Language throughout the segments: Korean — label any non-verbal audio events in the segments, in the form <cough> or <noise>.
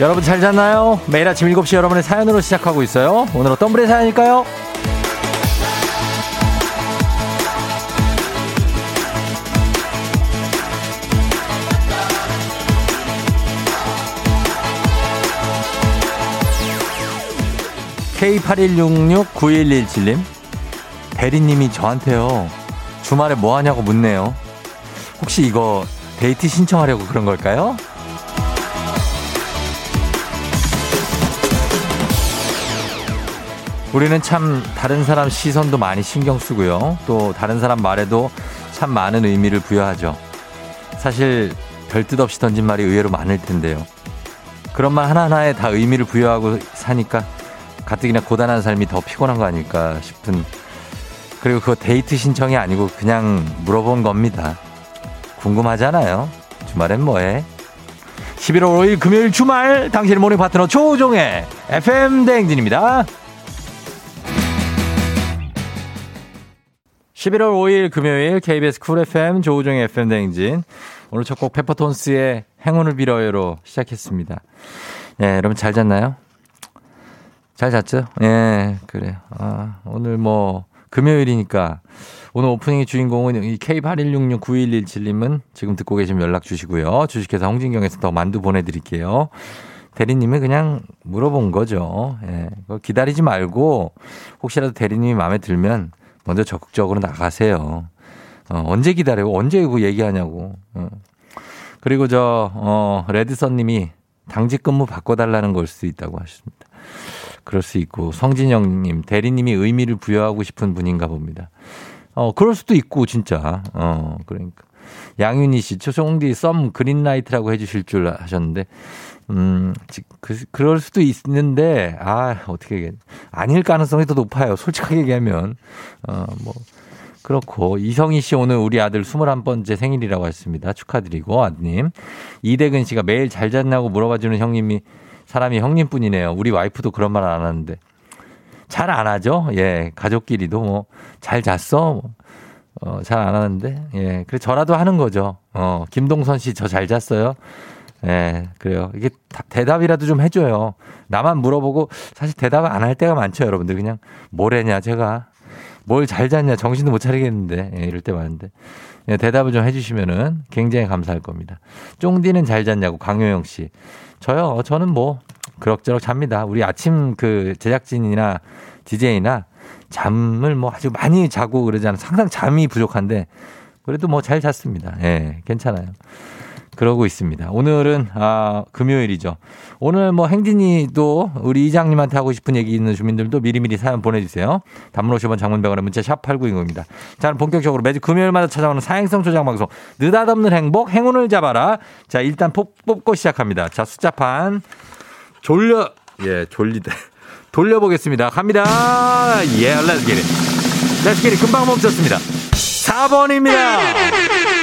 여러분 잘 잤나요? 매일 아침 7시 여러분의 사연으로 시작하고 있어요. 오늘 어떤 분의 사연일까요? K81669117님 대리님이 저한테요 주말에 뭐 하냐고 묻네요 혹시 이거 데이트 신청하려고 그런 걸까요? 우리는 참 다른 사람 시선도 많이 신경 쓰고요. 또 다른 사람 말에도 참 많은 의미를 부여하죠. 사실 별뜻 없이 던진 말이 의외로 많을 텐데요. 그런 말 하나하나에 다 의미를 부여하고 사니까 가뜩이나 고단한 삶이 더 피곤한 거 아닐까 싶은 그리고 그거 데이트 신청이 아니고 그냥 물어본 겁니다. 궁금하잖아요. 주말엔 뭐해? 11월 5일 금요일 주말 당신의 morning 파트너 조우종의 FM 대행진입니다. 11월 5일 금요일 KBS 쿨 FM 조우종의 FM 대행진. 오늘 첫 곡 페퍼톤스의 행운을 빌어요로 시작했습니다. 예, 여러분 잘 잤나요? 잘 잤죠? 예, 그래요. 아, 오늘 뭐 금요일이니까 오늘 오프닝의 주인공은 이 K81669117님은 지금 듣고 계시면 연락 주시고요. 주식회사 홍진경에서 더 만두 보내드릴게요. 대리님은 그냥 물어본 거죠. 예, 기다리지 말고 혹시라도 대리님이 마음에 들면 먼저 적극적으로 나가세요. 어, 언제 기다려요? 언제 그 얘기하냐고. 어. 그리고 저, 어, 레드선 님이 당직 근무 바꿔달라는 걸 수 있다고 하셨습니다. 그럴 수 있고, 성진영 님, 대리님이 의미를 부여하고 싶은 분인가 봅니다. 어, 그럴 수도 있고, 진짜. 어, 그러니까. 양윤희 씨, 초송디 썸 그린라이트라고 해주실 줄 하셨는데, 음, 그, 그럴 수도 있는데, 아, 어떻게, 아닐 가능성이 더 높아요. 솔직하게 얘기하면. 어, 뭐, 그렇고, 이성희 씨 오늘 우리 아들 21번째 생일이라고 했습니다. 축하드리고, 아드님. 이대근 씨가 매일 잘 잤냐고 물어봐 주는 형님이, 사람이 형님뿐이네요. 우리 와이프도 그런 말 안 하는데. 잘 안 하죠? 예, 가족끼리도 뭐, 잘 잤어? 어, 잘 안 하는데. 예, 그래, 저라도 하는 거죠. 어, 김동선 씨 저 잘 잤어요? 예, 그래요. 이게 대답이라도 좀 해줘요. 나만 물어보고 사실 대답을 안할 때가 많죠, 여러분들. 그냥 뭘 했냐, 제가. 뭘 잘 잤냐, 정신도 못 차리겠는데. 예, 이럴 때 많은데. 예, 대답을 좀 해주시면은 굉장히 감사할 겁니다. 쫑디는 잘 잤냐고, 강효영 씨. 저요, 저는 뭐, 그럭저럭 잡니다. 우리 아침 그 제작진이나 DJ나 잠을 뭐 아주 많이 자고 그러지 않아요. 항상 잠이 부족한데, 그래도 뭐 잘 잤습니다. 예, 괜찮아요. 그러고 있습니다. 오늘은 아 금요일이죠. 오늘 뭐 행진이도 우리 이장님한테 하고 싶은 얘기 있는 주민들도 미리미리 사연 보내주세요. 단문 50원 장문병원의 문자 샵 8910입니다. 자, 본격적으로 매주 금요일마다 찾아오는 사행성 조장 방송 느닷없는 행복 행운을 잡아라. 자, 일단 뽑, 뽑고 시작합니다. 자, 숫자판 졸려 예 졸리다 돌려보겠습니다. 갑니다. 예, yeah, let's get it. Let's get it. 금방 멈췄습니다. 4번입니다.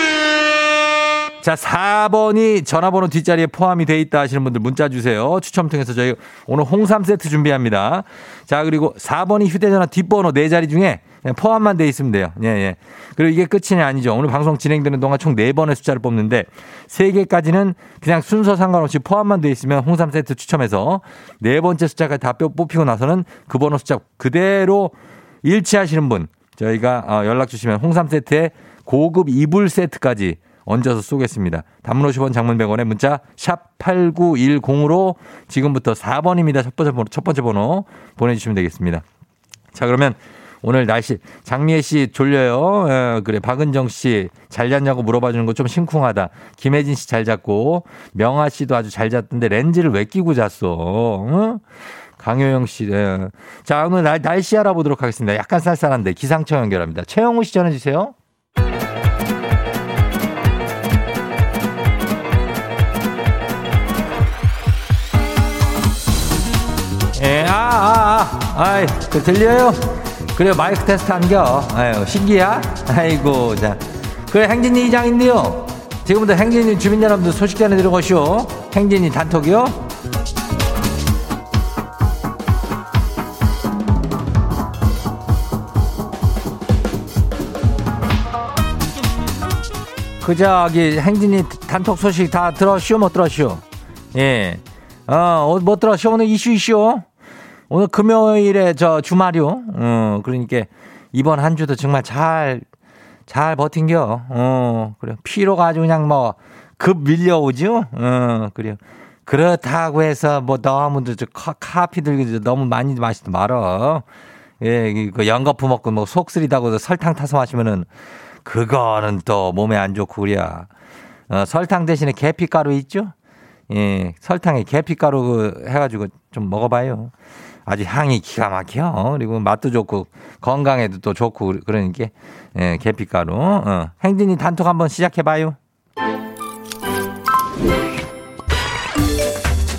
자, 4번이 전화번호 뒷자리에 포함이 돼 있다 하시는 분들 문자 주세요. 추첨 통해서 저희 오늘 홍삼 세트 준비합니다. 자, 그리고 4번이 휴대전화 뒷번호 4자리 중에 포함만 돼 있으면 돼요. 예, 예. 그리고 이게 끝이 아니죠. 오늘 방송 진행되는 동안 총 4번의 숫자를 뽑는데 3개까지는 그냥 순서 상관없이 포함만 돼 있으면 홍삼 세트 추첨해서 네 번째 숫자가 다 뽑히고 나서는 그 번호 숫자 그대로 일치하시는 분 저희가 어, 연락 주시면 홍삼 세트에 고급 이불 세트까지 얹어서 쏘겠습니다. 단문 50원 장문 100원에 문자 샵 8910으로 지금부터 4번입니다. 첫 번째 번호, 첫 번째 번호 보내주시면 되겠습니다. 자, 그러면 오늘 날씨 장미애 씨 졸려요. 에, 예, 그래 박은정 씨 잘 잤냐고 물어봐 주는 거 좀 심쿵하다. 김혜진 씨 잘 잤고 명아 씨도 아주 잘 잤던데 렌즈를 왜 끼고 잤어? 응? 강효영 씨. 예. 자 오늘 날, 날씨 알아보도록 하겠습니다. 약간 쌀쌀한데 기상청 연결합니다. 최영우 씨 전해 주세요. 예, 아, 아, 아, 아이, 그 들려요? 그래, 마이크 테스트 한겨. 아유, 신기야? 아이고, 자. 그래, 행진이 이장인데요. 지금부터 행진이 주민 여러분들 소식 것이요. 행진이 단톡이요. 그 저기 행진이 단톡 소식 다 들었슈 못 들었슈? 예. 어, 어, 뭐 들었어? 오늘 이슈 이슈. 오늘 금요일에 저 주말이요. 어, 그러니까 이번 한 주도 정말 잘, 잘 버틴겨. 어, 그래. 피로가 아주 그냥 뭐, 급 밀려오죠? 어, 그래요. 그렇다고 해서 뭐 너무 저 카피 들고 너무 많이 마시지 말어. 예, 그 연거푸 먹고 뭐 속쓰리다고 설탕 타서 마시면은 그거는 또 몸에 안 좋고 그래야. 어, 설탕 대신에 계피가루 있죠? 예, 설탕에 계피가루 그 해가지고 좀 먹어봐요. 아주 향이 기가 막혀. 그리고 맛도 좋고 건강에도 또 좋고 그러니까 예, 계피가루. 어. 행진이 단톡 한번 시작해봐요.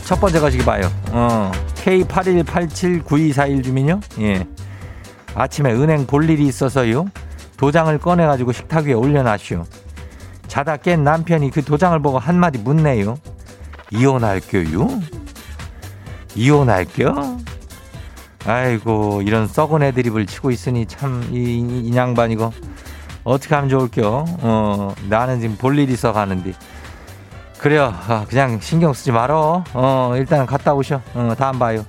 첫 번째 거시기 봐요. 어, K81879241 주민요? 예. 아침에 은행 볼 일이 있어서요. 도장을 꺼내가지고 식탁 위에 올려놨슈. 자다 깬 남편이 그 도장을 보고 한마디 묻네요. 이혼할게요? 이혼할게요? 아이고, 이런 썩은 애드립을 치고 있으니 참, 이, 이, 이 양반 이거, 어떻게 하면 좋을게요? 어, 나는 지금 볼일 있어 가는데. 그래요. 아, 그냥 신경 쓰지 말어. 어, 일단 갔다 오셔. 어, 다음 봐요.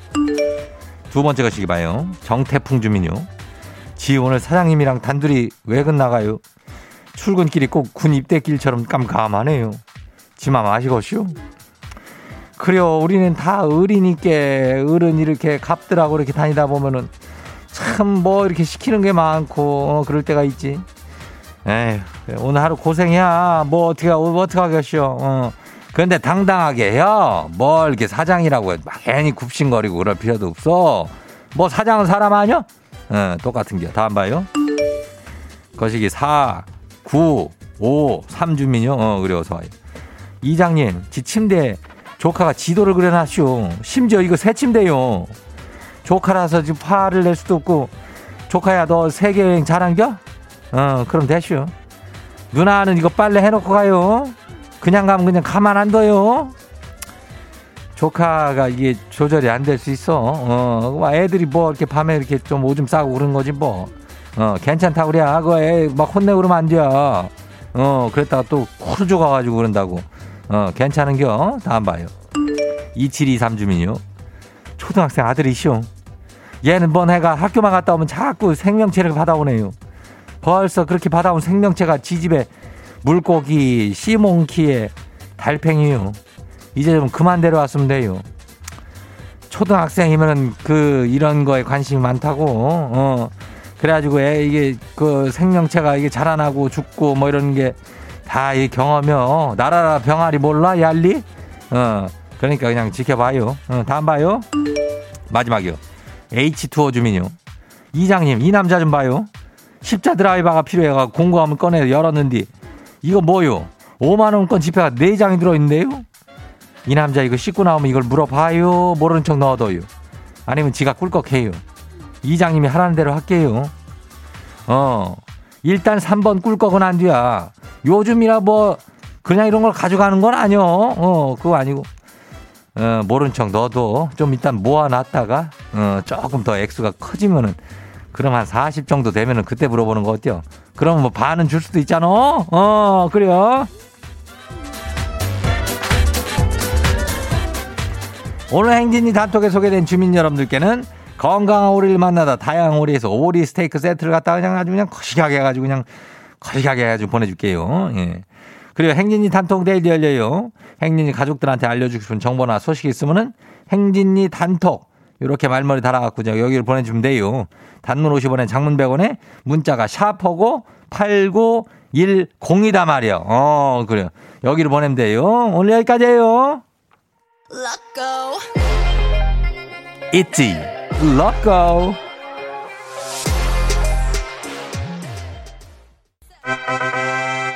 두 번째 것이기 봐요. 정태풍 주민요. 지 오늘 사장님이랑 단둘이 외근 나가요. 출근길이 꼭 군 입대길처럼 깜깜하네요. 지맘 아시고쇼? 그래요. 우리는 다 어리니까 어른 이렇게 갑들하고 이렇게 다니다 보면은 참 뭐 이렇게 시키는 게 많고 어, 그럴 때가 있지. 에휴, 오늘 하루 고생이야. 뭐 어떻게 뭐 어떻게 하겠쇼. 어. 그런데 당당하게 해요. 뭘 이렇게 사장이라고 막 괜히 굽신거리고 그럴 필요도 없어. 뭐 사장은 사람 아니야? 어, 똑같은 게. 다음 봐요. 거시기 4, 9, 5, 3주민요. 어, 그래 어서 와요. 이장님, 지 침대 조카가 지도를 그려놨쇼. 심지어 이거 새 침대요. 조카라서 지금 화를 낼 수도 없고 조카야 너 세계 여행 잘한겨? 어 그럼 됐쇼. 누나는 이거 빨래 해놓고 가요. 그냥 가면 그냥 가만 안 둬요. 조카가 이게 조절이 안 될 수 있어. 어, 뭐 애들이 뭐 이렇게 밤에 이렇게 좀 오줌 싸고 그런 거지 뭐. 어, 괜찮다 그래야. 그거 애 막 혼내고 그러면 안 돼. 어, 그랬다가 또 쿠르조 가가지고 그런다고. 어, 괜찮은겨? 다음 봐요. 2723 주민요. 초등학생 아들이시오. 얘는 뭔 해가 학교만 갔다 오면 자꾸 생명체를 받아오네요. 벌써 그렇게 받아온 생명체가 지집에 물고기, 시몽키에 달팽이요. 이제 좀 그만 데려왔으면 돼요. 초등학생이면은 그 이런 거에 관심이 많다고. 어. 그래가지고 애 이게 그 생명체가 이게 자라나고 죽고 뭐 이런 게 다 이 경험이요. 나라라 병아리 몰라 얄리? 어. 그러니까 그냥 지켜봐요. 어, 다음 봐요. 마지막이요. H2O 주민요. 이장님 이 남자 좀 봐요. 십자 드라이버가 필요해가 공구함을 꺼내 열었는데 이거 뭐요? 5만 원권 지폐가 4장이 들어있는데요? 이 남자 이거 씻고 나오면 이걸 물어봐요? 모르는 척 넣어둬요? 아니면 지가 꿀꺽해요? 이장님이 하라는 대로 할게요. 어, 일단 3번 꿀꺽은 안 돼야. 요즘이라 뭐, 그냥 이런 걸 가져가는 건 아니요. 어, 그거 아니고. 어, 모른 척 넣어도 좀 일단 모아놨다가, 어, 조금 더 액수가 커지면은, 그럼 한 40 정도 되면은 그때 물어보는 거 어때요? 그럼 뭐 반은 줄 수도 있잖아. 어, 그래요. 오늘 행진이 단톡에 소개된 주민 여러분들께는 건강한 오리를 만나다 다양한 오리에서 오리 스테이크 세트를 갖다 그냥 아주 그냥 거시기하게 해가지고 그냥 거시기하게 해가지고 보내줄게요. 예. 그리고 행진이 단톡 daily 열려요. 행진이 가족들한테 알려주고 싶은 정보나 소식이 있으면은 행진이 단톡 이렇게 말머리 달아갖고 여기를 보내주면 돼요. 단문 50원에 장문 100원에 문자가 샤퍼고 8910이다 말이요. 어, 그래요. 여기를 보내면 돼요. 오늘 여기까지예요. 있지. Let go.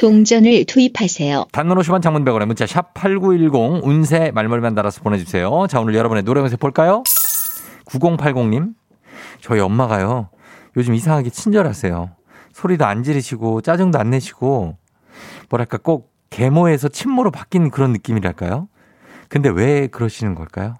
동전을 투입하세요. 단문 50원 장문 100원에 문자 샵 8910 운세 말머리만 달아서 보내주세요. 자 오늘 여러분의 노래 운세 볼까요? 9080님, 저희 엄마가요, 요즘 이상하게 친절하세요. 소리도 안 지르시고, 짜증도 안 내시고, 뭐랄까, 꼭 계모에서 친모로 바뀐 그런 느낌이랄까요? 근데 왜 그러시는 걸까요?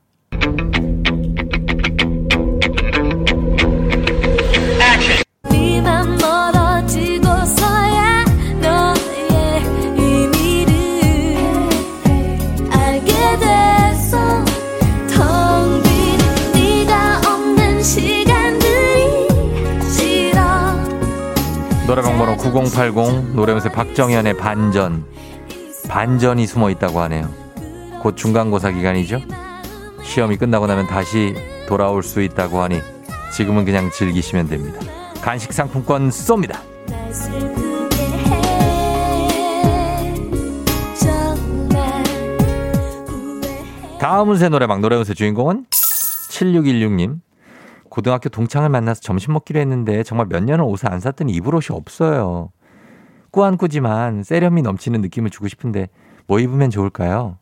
노래방 번호 9080 노래연세 박정현의 반전 반전이 숨어 있다고 하네요. 곧 중간고사 기간이죠. 시험이 끝나고 나면 다시 돌아올 수 있다고 하니 지금은 그냥 즐기시면 됩니다. 간식 상품권 쏩니다. 다음 운세 노래방 노래운세 주인공은 7616님. 고등학교 동창을 만나서 점심 먹기로 했는데 정말 몇 년을 옷을 안 샀더니 입을 옷이 없어요. 꾸안꾸지만 세련미 넘치는 느낌을 주고 싶은데 뭐 입으면 좋을까요?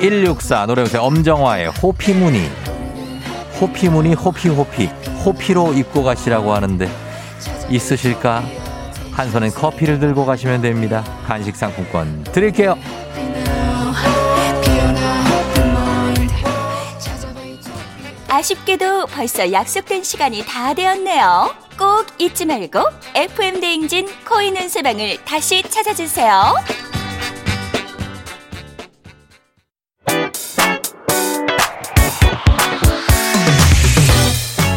76164 노래운세 엄정화의 호피무늬 호피무늬 호피호피 호피로 입고 가시라고 하는데 있으실까? 한 손엔 커피를 들고 가시면 됩니다. 간식 상품권 드릴게요. 아쉽게도 벌써 약속된 시간이 다 되었네요. 꼭 잊지 말고 FM 대행진 코인 은세방을 다시 찾아주세요.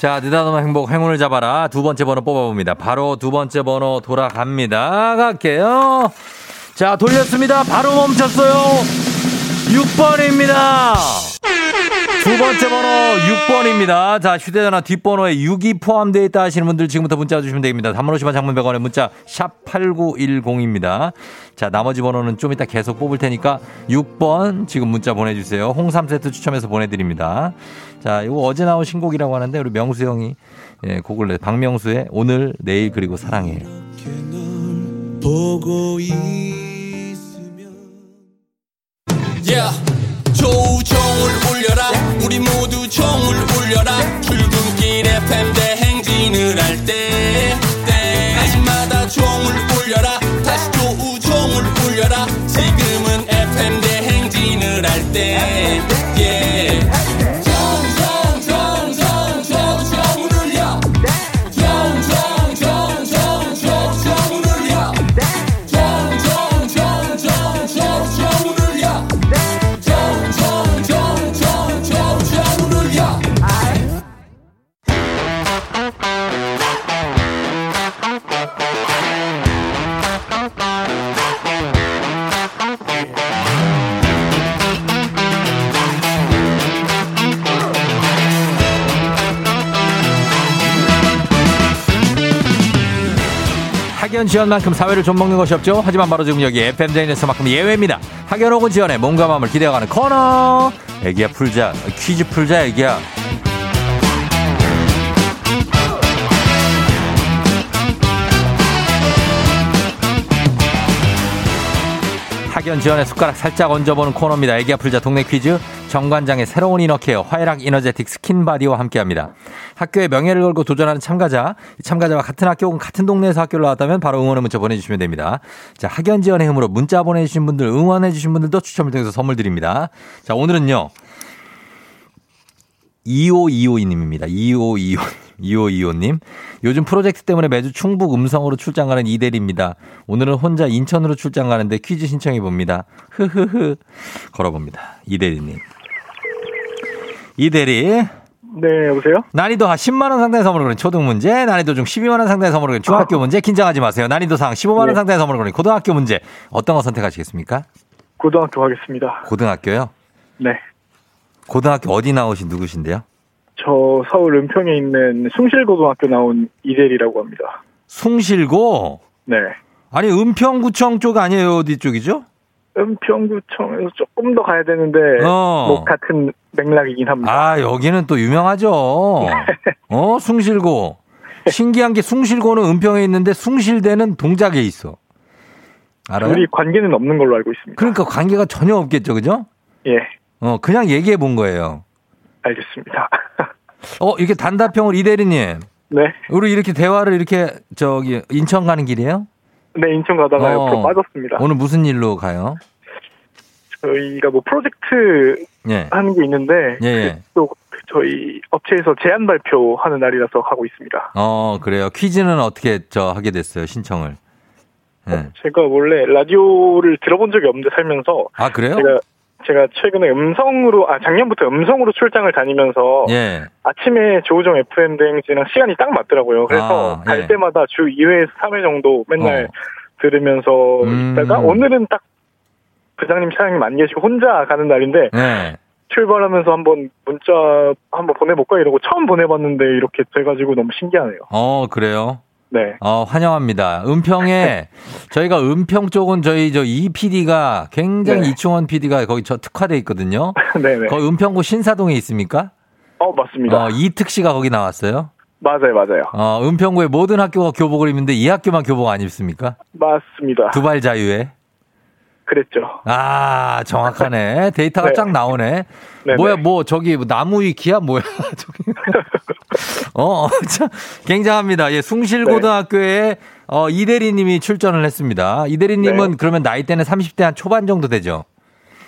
자, 느닷없는 행복, 행운을 잡아라. 두 번째 번호 뽑아봅니다. 바로 두 번째 번호 돌아갑니다. 갈게요. 자, 돌렸습니다. 바로 멈췄어요. 6번입니다. 두 번째 번호 6번입니다. 자, 휴대전화 뒷번호에 6이 포함되어 있다 하시는 분들 지금부터 문자 주시면 됩니다. 단문 50원 장문 100원의 문자 샵 8910입니다. 자, 나머지 번호는 좀 이따 계속 뽑을 테니까 6번 지금 문자 보내주세요. 홍삼 세트 추첨해서 보내드립니다. 자, 이거 어제 나온 신곡이라고 하는데 우리 명수 형이 예, 곡을 내 박명수의 오늘, 내일 그리고 사랑해. 보고 있 우리 모두 종을 울려라. 출근길 FM 대행진을 할때 만큼 사회를 좀 먹는 것이 없죠. 하지만 바로 지금 여기 FM 대행진에서만큼 예외입니다. 학연 혹은 지연의 몸과 마음을 기대어가는 코너. 애기야 풀자 퀴즈 풀자 애기야. 학연 지연의 숟가락 살짝 얹어보는 코너입니다. 애기야 풀자 동네 퀴즈 정관장의 새로운 inner care 화해락 이너제틱 스킨바디와 함께합니다. 학교의 명예를 걸고 도전하는 참가자 이 참가자와 같은 학교 혹은 같은 동네에서 학교를 나왔다면 바로 응원의 문자 보내주시면 됩니다. 자 학연 지원의 힘으로 문자 보내주신 분들 응원해주신 분들도 추첨을 통해서 선물 드립니다. 자 오늘은요 2525님입니다. 2525. 2525님. 요즘 프로젝트 때문에 매주 충북 음성으로 출장 가는 이대리입니다. 오늘은 혼자 인천으로 출장 가는데 퀴즈 신청해 봅니다. 흐흐흐. 걸어봅니다. 이대리님. 이대리. 네, 여보세요? 난이도 한 10만원 상당의 선물을 거는 초등 문제, 난이도 중 12만원 상당의 선물을 거는 중학교 <laughs> 문제, 긴장하지 마세요. 난이도 상 15만원 네. 상당의 선물을 거는 고등학교 문제. 어떤 거 선택하시겠습니까? 고등학교 가겠습니다. 고등학교요? 네. 고등학교 어디 나오신 누구신데요? 저 서울 은평에 있는 숭실고등학교 나온 이대리라고 합니다. 숭실고? 네. 아니 은평구청 쪽 아니에요 어디 쪽이죠? 은평구청에서 조금 더 가야 되는데 어. 뭐 같은 맥락이긴 합니다. 아 여기는 또 유명하죠. <laughs> 어 숭실고 신기한 게 숭실고는 은평에 있는데 숭실대는 동작에 있어. 알아요? 둘이 관계는 없는 걸로 알고 있습니다. 그러니까 관계가 전혀 없겠죠, 그죠? 예, 어 그냥 얘기해 본 거예요. 알겠습니다. 어 이렇게 단답형을 이 대리님, 네. 우리 이렇게 대화를 이렇게 저기 인천 가는 길이에요? 네, 인천 가다가 어. 옆으로 빠졌습니다. 오늘 무슨 일로 가요? 저희가 뭐 프로젝트 예. 하는 게 있는데 예, 예. 또 저희 업체에서 제안 발표하는 날이라서 가고 있습니다. 어 그래요. 퀴즈는 어떻게 저 하게 됐어요 신청을? 예. 제가 원래 라디오를 들어본 적이 없는데 살면서 아 그래요? 제가 제가 최근에 음성으로 아 작년부터 음성으로 출장을 다니면서 예. 아침에 조우정 FM 대행진이랑 시간이 딱 맞더라고요. 그래서 아, 갈 예. 때마다 주 2회에서 3회 정도 맨날 어. 들으면서 음. 있다가 오늘은 딱 부장님 사장님 안 계시고 혼자 가는 날인데 예. 출발하면서 한번 문자 한번 보내볼까 이러고 처음 보내봤는데 이렇게 돼가지고 너무 신기하네요. 어 그래요. 네. 어, 환영합니다. 은평에 <laughs> 저희가 은평 쪽은 저희 저 이 PD가 굉장히 네. 이충원 PD가 거기 저 특화돼 있거든요. 네 네. <laughs> 거기 은평구 신사동에 있습니까? 어 맞습니다. 어, 이특 씨가 거기 나왔어요. 맞아요 맞아요. 어, 은평구의 모든 학교가 교복을 입는데 이 학교만 교복 안 입습니까? 맞습니다. 두발 자유에. 그랬죠. 아, 정확하네. 데이터가 <laughs> 네. 쫙 나오네. 네네. 뭐야, 뭐, 저기, 뭐 나무 위키야? 뭐야? 저기. 어, 어, <laughs> 참, 굉장합니다. 예, 숭실고등학교에, 어, 이대리 님이 출전을 했습니다. 이대리 님은 네. 그러면 나이대는 30대 한 초반 정도 되죠?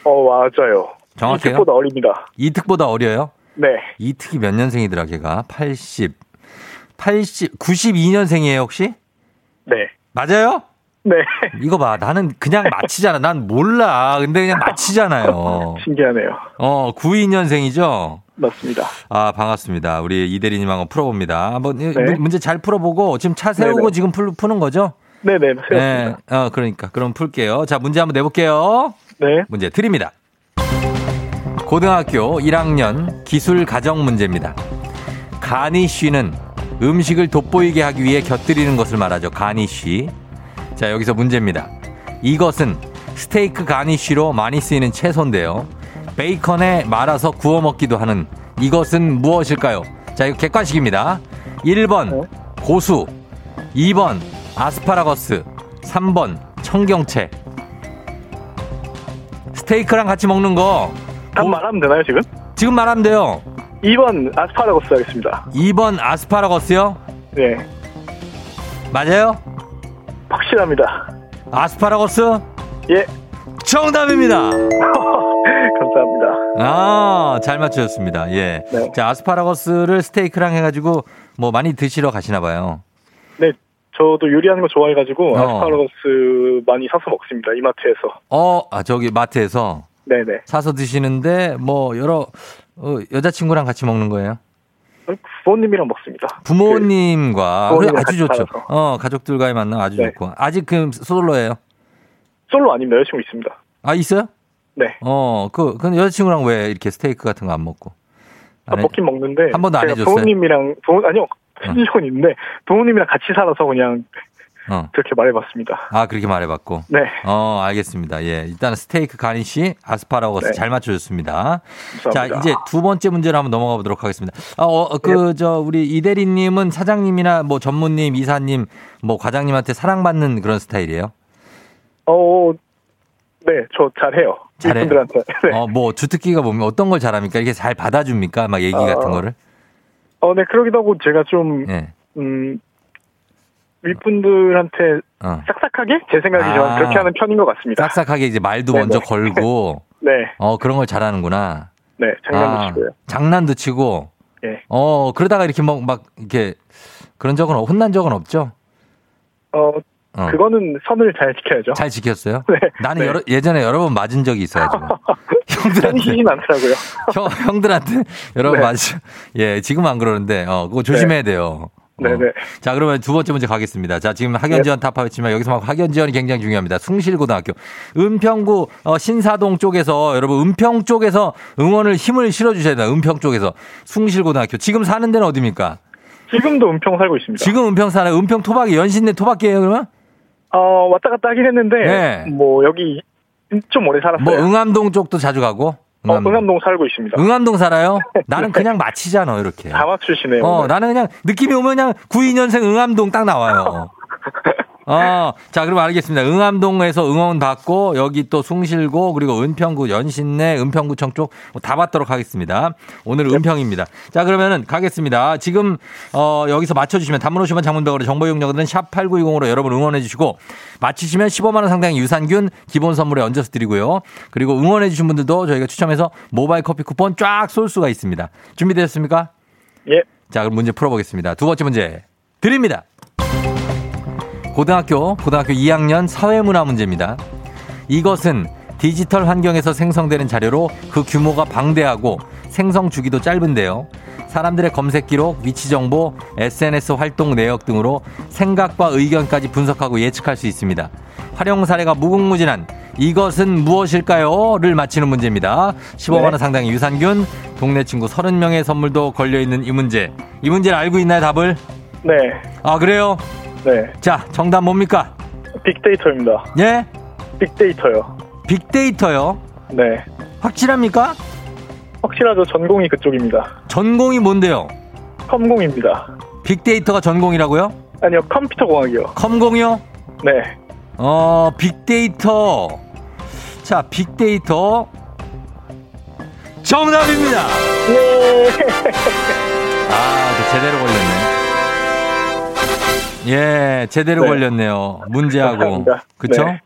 어 맞아요. 정확해요? 이특보다 어립니다. 이특보다 어려요? 네. 이특이 몇 년생이더라, 걔가? 80. 80, 92년생이에요, 혹시? 네. 맞아요? 네. 이거 봐. 나는 그냥 맞히잖아. 난 몰라. 근데 그냥 맞히잖아요. <laughs> 신기하네요. 어, 92년생이죠? 맞습니다. 아, 반갑습니다. 우리 이 대리님 한번 풀어봅니다. 한번 이- 네. 문제 잘 풀어보고 지금 차 세우고 네네. 지금 풀, 푸는 거죠? 네네. 네. 세웠습니다. 어, 그러니까. 그럼 풀게요. 자, 문제 한번 내볼게요. 네. 문제 드립니다. 고등학교 1학년 기술 가정 문제입니다. 가니쉬는 음식을 돋보이게 하기 위해 곁들이는 것을 말하죠. 가니쉬. 자, 여기서 문제입니다. 이것은 스테이크 가니쉬로 많이 쓰이는 채소인데요. 베이컨에 말아서 구워 먹기도 하는 이것은 무엇일까요? 자, 이거 객관식입니다. 1번 고수, 2번 아스파라거스, 3번 청경채. 스테이크랑 같이 먹는 거답 말하면 되나요, 지금? 지금 말하면 돼요. 2번 아스파라거스 하겠습니다. 2번 아스파라거스요? 네. 맞아요? 확실합니다. 아스파라거스? 예. 정답입니다. <laughs> <laughs> 감사합니다. 아, 잘 맞추셨습니다. 예. 네. 자, 아스파라거스를 스테이크랑 해가지고 뭐 많이 드시러 가시나 봐요. 네. 저도 요리하는 거 좋아해가지고 어. 아스파라거스 많이 사서 먹습니다. 이마트에서. 어, 아, 저기 마트에서 네네. 사서 드시는데 뭐 여러 어, 여자친구랑 같이 먹는 거예요? 부모님이랑 먹습니다. 부모님과 그 부모님이랑 아주 좋죠. 살아서. 어, 가족들과의 만남 아주 네. 좋고. 아직 그 솔로예요? 그 솔로 아닙니다. 여자친구 있습니다. 아, 있어요? 네. 어, 그, 그 여자친구랑 왜 이렇게 스테이크 같은 거 안 먹고? 아, 안 해? 먹긴 먹는데 한 번도 안 해줬어요? 부모님이랑 부모 아니요 해준 적은 있는데 부모님이랑 같이 살아서 그냥 어. 그렇게 말해봤습니다. 아, 그렇게 말해봤고. 네, 어, 알겠습니다. 예. 일단은 스테이크 가니쉬 아스파라거스 네. 잘 맞춰줬습니다. 자, 감사합니다. 이제 두 번째 문제로 한번 넘어가 보도록 하겠습니다. 아, 어, 그, 저, 우리 이대리님은 사장님이나 뭐 전무님, 이사님, 뭐 과장님한테 사랑받는 그런 스타일이에요? 어, 네, 저 잘해요. 잘해요? 이분들한테. <laughs> 네. 어, 뭐 주특기가 보면 어떤 걸 잘합니까? 이렇게 잘 받아줍니까? 막 얘기 같은 어, 거를? 어, 네, 그러기도 하고 제가 좀, 예. 음, 윗분들한테 어. 싹싹하게? 제 생각이지만 아. 그렇게 하는 편인 것 같습니다. 싹싹하게 이제 말도 네, 먼저 네. 걸고, <laughs> 네, 어, 그런 걸 잘하는구나. 네, 장난도 아, 치고요. 장난도 치고, 예. 어, 그러다가 이렇게 막, 막, 이렇게, 그런 적은, 없- 혼난 적은 없죠? 어, 어. 그거는 선을 잘 지켜야죠. 잘 지켰어요? <laughs> 네. 나는 네. 여러, 예전에 여러 번 맞은 적이 있어가지고. <laughs> 형들한테, 않더라고요. <laughs> 형, 형들한테 여러 번 네. 맞으, 예, 지금 안 그러는데, 어, 그거 조심해야 돼요. 어. 네네. 자, 그러면 두 번째 문제 가겠습니다. 자, 지금 학연 지원 타파했지만 여기서 막 학연 지원이 굉장히 중요합니다. 숭실고등학교. 은평구 어, 신사동 쪽에서 여러분 은평 쪽에서 응원을 힘을 실어 주셔야 돼요. 은평 쪽에서 숭실고등학교. 지금 사는 데는 어디입니까? 지금도 은평 살고 있습니다. 지금 은평 살아요. 은평 토박이 연신내 토박이에요, 그러면? 어, 왔다 갔다 하긴 했는데, 네. 뭐, 여기 좀 오래 살았어요. 뭐 응암동 쪽도 자주 가고. 어, 응암동 살고 있습니다. 응암동 살아요? <laughs> 나는 그냥 마치잖아, 이렇게. 다 맞추시네요. 어, 오늘. 나는 그냥 느낌이 오면 그냥 92년생 응암동 딱 나와요. <laughs> 어, 자, 그럼 알겠습니다. 응암동에서 응원 받고 여기 또 숭실고 그리고 은평구 연신내 은평구청 쪽 다 받도록 하겠습니다. 오늘 은평입니다. 자, 그러면은 가겠습니다. 지금 어, 여기서 맞춰 주시면 단문 50원 장문병으로 정보 이용료들은 샵 8920으로 여러분 응원해 주시고 맞히시면 15만 원 상당의 유산균 기본 선물에 얹어서 드리고요. 그리고 응원해 주신 분들도 저희가 추첨해서 모바일 커피 쿠폰 쫙 쏠 수가 있습니다. 준비되셨습니까? 예. 자, 그럼 문제 풀어보겠습니다. 두 번째 문제 드립니다. 고등학교, 고등학교 2학년 사회문화 문제입니다. 이것은 디지털 환경에서 생성되는 자료로 그 규모가 방대하고 생성 주기도 짧은데요. 사람들의 검색 기록, 위치 정보, SNS 활동 내역 등으로 생각과 의견까지 분석하고 예측할 수 있습니다. 활용 사례가 무궁무진한 이것은 무엇일까요? 를 맞히는 문제입니다. 15만 원 네. 상당의 유산균, 동네 친구 30명의 선물도 걸려 있는 이 문제. 이 문제를 알고 있나요, 답을? 네. 아, 그래요? 네. 자, 정답 뭡니까? 빅데이터입니다. 예? 빅데이터요. 빅데이터요. 네. 확실합니까? 확실하죠. 전공이 그쪽입니다. 전공이 뭔데요? 컴공입니다. 빅데이터가 전공이라고요? 아니요, 컴퓨터 공학이요. 컴공이요? 네. 어, 빅데이터. 자, 빅데이터. 정답입니다. 예. <laughs> 아, 그 제대로 걸렸네. 예, 제대로 네. 걸렸네요. 문제하고. 감사합니다. 그쵸? 네.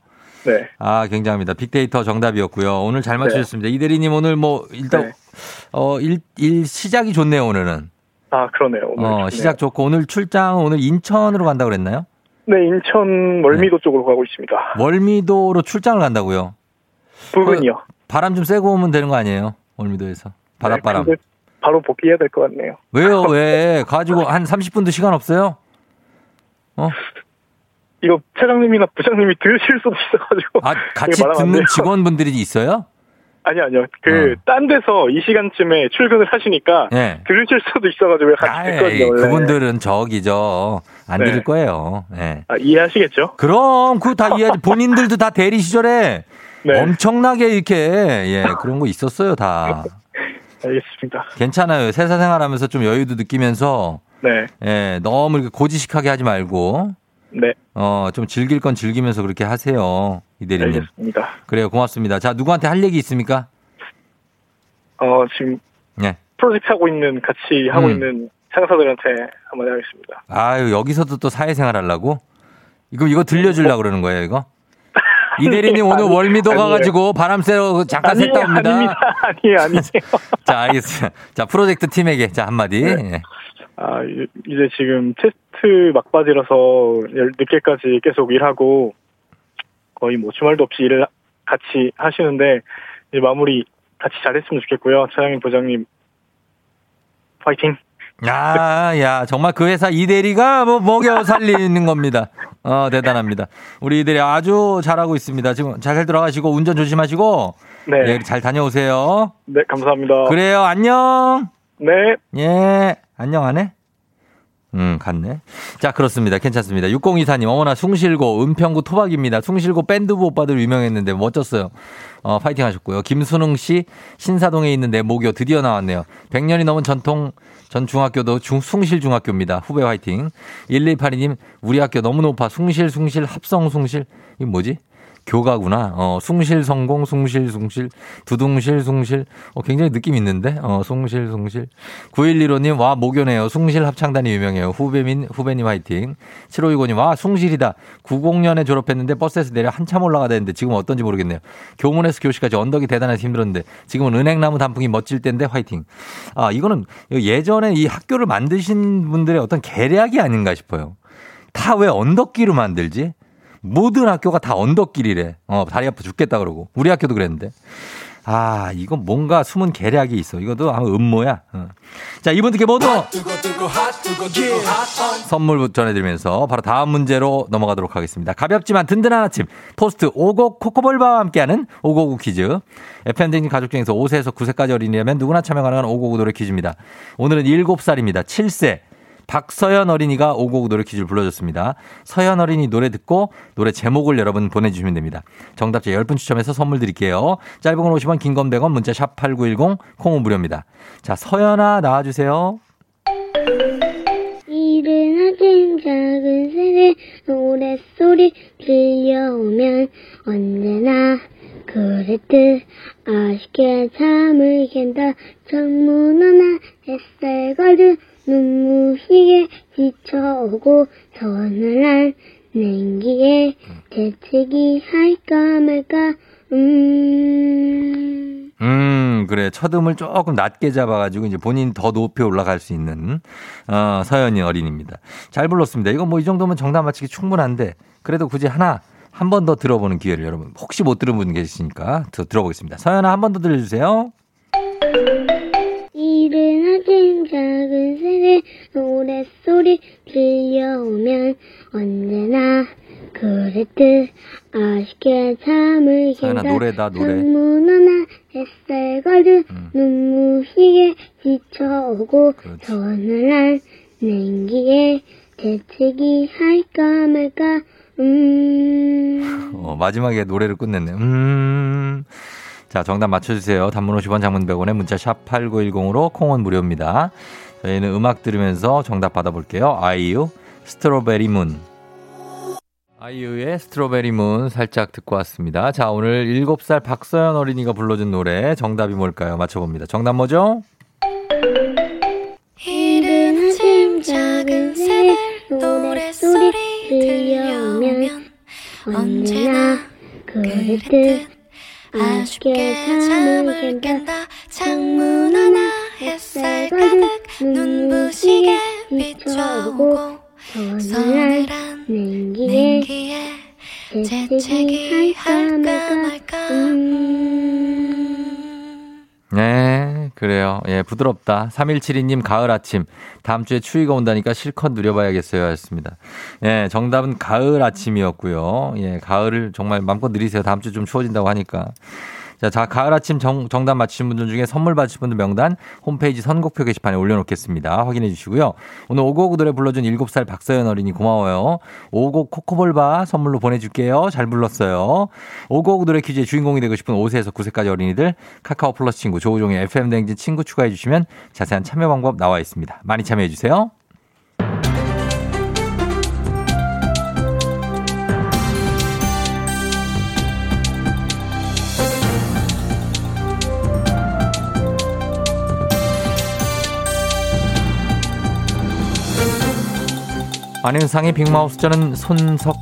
네. 아, 굉장합니다. 빅데이터 정답이었고요. 오늘 잘 맞추셨습니다. 이대리님 오늘 뭐, 일단, 네. 어, 일, 일 시작이 좋네요, 오늘은. 아, 그러네요. 오늘 어, 좋네요. 시작 좋고, 오늘 출장, 오늘 인천으로 간다고 그랬나요? 네, 인천 월미도 쪽으로 가고 있습니다. 월미도로 출장을 간다고요? 부근이요. 바람 좀 쐬고 오면 되는 거 아니에요? 월미도에서. 바닷바람. 네, 바로 복귀해야 될 것 같네요. 왜요, 왜? 가지고 한 30분도 시간 없어요? 어? 이거 차장님이나 부장님이 들으실 수도 있어가지고. 아, <laughs> 같이 듣는. 직원분들이 있어요? 아니요, 아니요. 그, 어. 딴 데서 이 시간쯤에 출근을 하시니까 예. 들으실 수도 있어가지고 같이 아이, 듣거든요, 원래. 그분들은 저기죠. 안 네. 들을 거예요. 예. 아, 이해하시겠죠? 그럼, 그거 다 이해하지. 본인들도 다 대리 시절에 네. 엄청나게 이렇게, 예, 그런 거 있었어요, 다. <laughs> 알겠습니다. 괜찮아요. 회사 생활하면서 좀 여유도 느끼면서, 네. 예, 너무 이렇게 고지식하게 하지 말고, 네. 어, 좀 즐길 건 즐기면서 그렇게 하세요. 이대리님. 알겠습니다. 그래요. 고맙습니다. 자, 누구한테 할 얘기 있습니까? 어, 지금 예. 프로젝트 하고 있는, 같이 하고 음. 있는 상사들한테 한번 하겠습니다. 아유, 여기서도 또 사회생활 하려고? 이거, 이거 들려주려고 그러는 거예요, 이거? <laughs> 이대리님 오늘 아니, 월미도 아니에요. 가가지고 바람 쐬러 잠깐 샜다 옵니다. 아닙니다. 아니에요, 아니에요. <laughs> 자, 알겠습니다. 자, 프로젝트 팀에게, 자, 한마디. 네. 예. 아, 이- 이제 지금 테스트 막바지라서 열- 늦게까지 계속 일하고 거의 뭐 주말도 없이 일을 같이 하시는데 이제 마무리 같이 잘했으면 좋겠고요. 차장님, 부장님 파이팅. 야, 야, 정말 그 회사 이대리가 뭐 먹여 살리는 겁니다. 어, 대단합니다. 우리 이대리 아주 잘하고 있습니다. 지금 잘 들어가시고 운전 조심하시고. 네, 예, 잘 다녀오세요. 네 감사합니다. 그래요, 안녕. 네, 예, 안녕 안 해? 음, 갔네. 자, 그렇습니다. 괜찮습니다. 6024님, 어머나 숭실고, 은평구 토박입니다. 숭실고 밴드부 오빠들 유명했는데 멋졌어요. 어, 파이팅 하셨고요. 김순웅 씨, 신사동에 있는 내 모교 드디어 나왔네요. 100년이 넘은 전통 전 중학교도 중, 숭실 중학교입니다. 후배 화이팅. 1282님, 우리 학교 너무 높아. 숭실, 숭실, 합성, 숭실. 이게 뭐지? 교가구나. 어, 숭실 성공, 숭실, 숭실, 두둥실, 숭실. 어, 굉장히 느낌 있는데? 어, 숭실, 숭실. 9115님, 와, 모교네요. 숭실 합창단이 유명해요. 후배민, 후배님 화이팅. 7565님, 와, 숭실이다. 90년에 졸업했는데 버스에서 내려 한참 올라가야 되는데 지금 어떤지 모르겠네요. 교문에서 교시까지 언덕이 대단해서 힘들었는데 지금은 은행나무 단풍이 멋질 때인데 화이팅. 아, 이거는 예전에 이 학교를 만드신 분들의 어떤 계략이 아닌가 싶어요. 다 왜 언덕길을 만들지? 모든 학교가 다 언덕길이래. 어, 다리 아파 죽겠다 그러고. 우리 학교도 그랬는데. 아, 이건 뭔가 숨은 계략이 있어. 이것도 아마 음모야. 어. 자, 이분들께 모두 선물 전해드리면서 바로 다음 문제로 넘어가도록 하겠습니다. 가볍지만 든든한 아침 포스트 오곡 코코볼바와 함께하는 오고구 퀴즈. FM대행진 가족 중에서 5세에서 9세까지 어린이라면 누구나 참여 가능한 오고구 노래 퀴즈입니다. 오늘은 7살입니다. 7세. 박서연 어린이가 오고구 노래 퀴즈를 불러줬습니다. 서연 어린이 노래 듣고 노래 제목을 여러분 보내주시면 됩니다. 정답자 10분 추첨해서 선물 드릴게요. 짧은 건 50원, 긴 건 100원, 문자 샵 8910, 콩은 무료입니다. 자, 서연아 나와주세요. 이른 아침 작은 새의 노랫소리 들려오면 언제나 그랬듯 아쉽게 잠을 깬다 창문 하나 햇살 거든 눈부시게 비춰오고 서늘한 냉기에 재채기 할까 말까 음... 음, 그래. 첫음을 조금 낮게 잡아가지고 이제 본인 더 높이 올라갈 수 있는, 어, 서연이 어린입니다. 잘 불렀습니다. 이거 뭐 이 정도면 정답 맞히기 충분한데, 그래도 굳이 하나, 한 번 더 들어보는 기회를 여러분, 혹시 못 들은 분 계시니까 더 들어보겠습니다. 서연아 한 번 더 들려주세요. 이른 아침 작은 새의 노랫소리 들려오면 언제나 그랬듯 아쉽게 잠을 깬다 노래다, 노래. 창문 하나 햇살 거든 음. 눈부시게 비춰오고 그렇지. 서늘한 냉기에 재채기 할까 말까 음... 어, 마지막에 노래를 끝냈네. 음. 자, 정답 맞춰주세요. 단문 50원, 장문 100원에 문자 샵 8910으로 콩은 무료입니다. 저희는 음악 들으면서 정답 받아볼게요. 아이유, Strawberry Moon. 아이유의 Strawberry Moon 살짝 듣고 왔습니다. 자, 오늘 7살 박서연 어린이가 불러준 노래 정답이 뭘까요? 맞춰봅니다. 정답 뭐죠? 이른 아침 작은 새의 노랫소리 들려오면 언제나 그랬듯 아쉽게 잠을 깬다 창문 하나 햇살 가득 눈부시게 비춰오고 서늘한 냉기에 재채기 할까 말까 음 네, 그래요. 예, 부드럽다. 3172님, 가을 아침. 다음 주에 추위가 온다니까 실컷 누려봐야겠어요. 하셨습니다. 예, 정답은 가을 아침이었고요. 예, 가을을 정말 마음껏 누리세요. 다음 주 좀 추워진다고 하니까. 자, 자, 가을 아침 정, 정답 맞히신 분들 중에 선물 받으실 분들 명단 홈페이지 선곡표 게시판에 올려놓겠습니다. 확인해 주시고요. 오늘 오곡 노래 불러준 7살 박서연 어린이 고마워요. 오곡 코코볼바 선물로 보내줄게요. 잘 불렀어요. 오곡 노래 퀴즈의 주인공이 되고 싶은 5세에서 9세까지 어린이들 카카오 플러스 친구 조우종의 FM 댕진 친구 추가해 주시면 자세한 참여 방법 나와 있습니다. 많이 참여해 주세요. 안윤상의 빅마우스 저는 손석회입니다.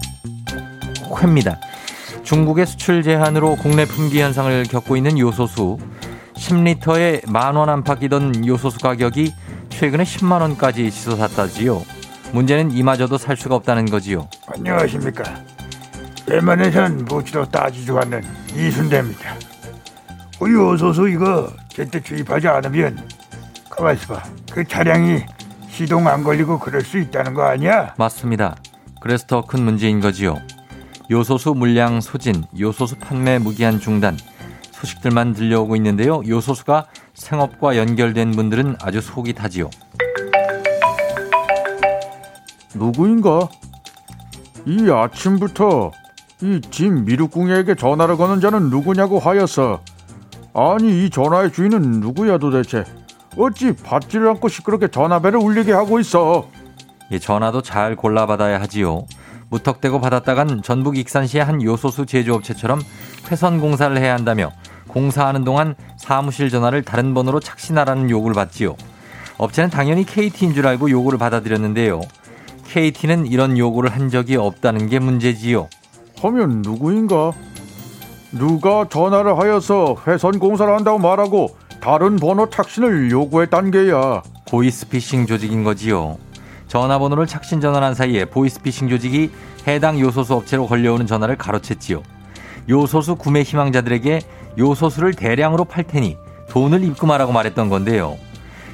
중국의 수출 제한으로 국내 품귀 현상을 겪고 있는 요소수 10리터에 만 원 안팎이던 요소수 가격이 최근에 10만 원까지 치솟았다지요. 문제는 이마저도 살 수가 없다는 거지요. 안녕하십니까. 대만에선 묻지도 따지지도 않는 이순대입니다. 그 요소수 이거 제때 주입하지 않으면 가만 있어 봐. 그 차량이 시동 안 걸리고 그럴 수 있다는 거 아니야? 맞습니다. 그래서 더 큰 문제인 거지요. 요소수 물량 소진, 요소수 판매 무기한 중단 소식들만 들려오고 있는데요. 요소수가 생업과 연결된 분들은 아주 속이 타지요. 누구인가? 이 아침부터 이진 미륵궁에게 전화를 거는 자는 누구냐고 하였어. 아니 이 전화의 주인은 누구야 도대체? 어찌 받지를 않고 시끄럽게 전화벨을 울리게 하고 있어? 이 전화도 잘 골라받아야 하지요. 무턱대고 받았다간 전북 익산시의 한 요소수 제조업체처럼 회선 공사를 해야 한다며 공사하는 동안 사무실 전화를 다른 번호로 착신하라는 요구를 받지요. 업체는 당연히 KT인 줄 알고 요구를 받아들였는데요. KT는 이런 요구를 한 적이 없다는 게 문제지요. 하면 누구인가? 누가 전화를 하여서 회선 공사를 한다고 말하고 다른 번호 착신을 요구했단 게야. 보이스피싱 조직인 거지요. 전화번호를 착신 전환한 사이에 보이스피싱 조직이 해당 요소수 업체로 걸려오는 전화를 가로챘지요. 요소수 구매 희망자들에게 요소수를 대량으로 팔 테니 돈을 입금하라고 말했던 건데요.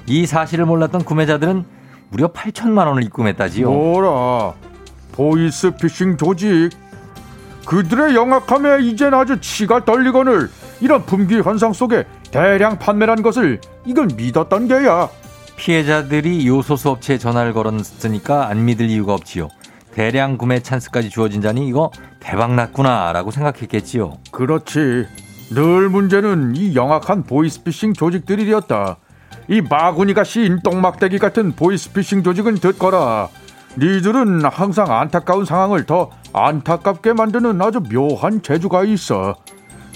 이 사실을 몰랐던 구매자들은 무려 8천만 원을 입금했다지요. 뭐라? 보이스 피싱 조직. 그들의 영악함에 이젠 아주 치가 떨리거늘 이런 품귀 현상 속에 대량 판매란 것을 이걸 믿었던 게야. 피해자들이 요소수 업체에 전화를 걸었으니까 안 믿을 이유가 없지요. 대량 구매 찬스까지 주어진다니 이거 대박 났구나라고 생각했겠지요. 그렇지. 늘 문제는 이 영악한 보이스피싱 조직들이었다. 이 마구니가 씌인 똥막대기 같은 보이스피싱 조직은 듣거라. 니들은 항상 안타까운 상황을 더 안타깝게 만드는 아주 묘한 재주가 있어.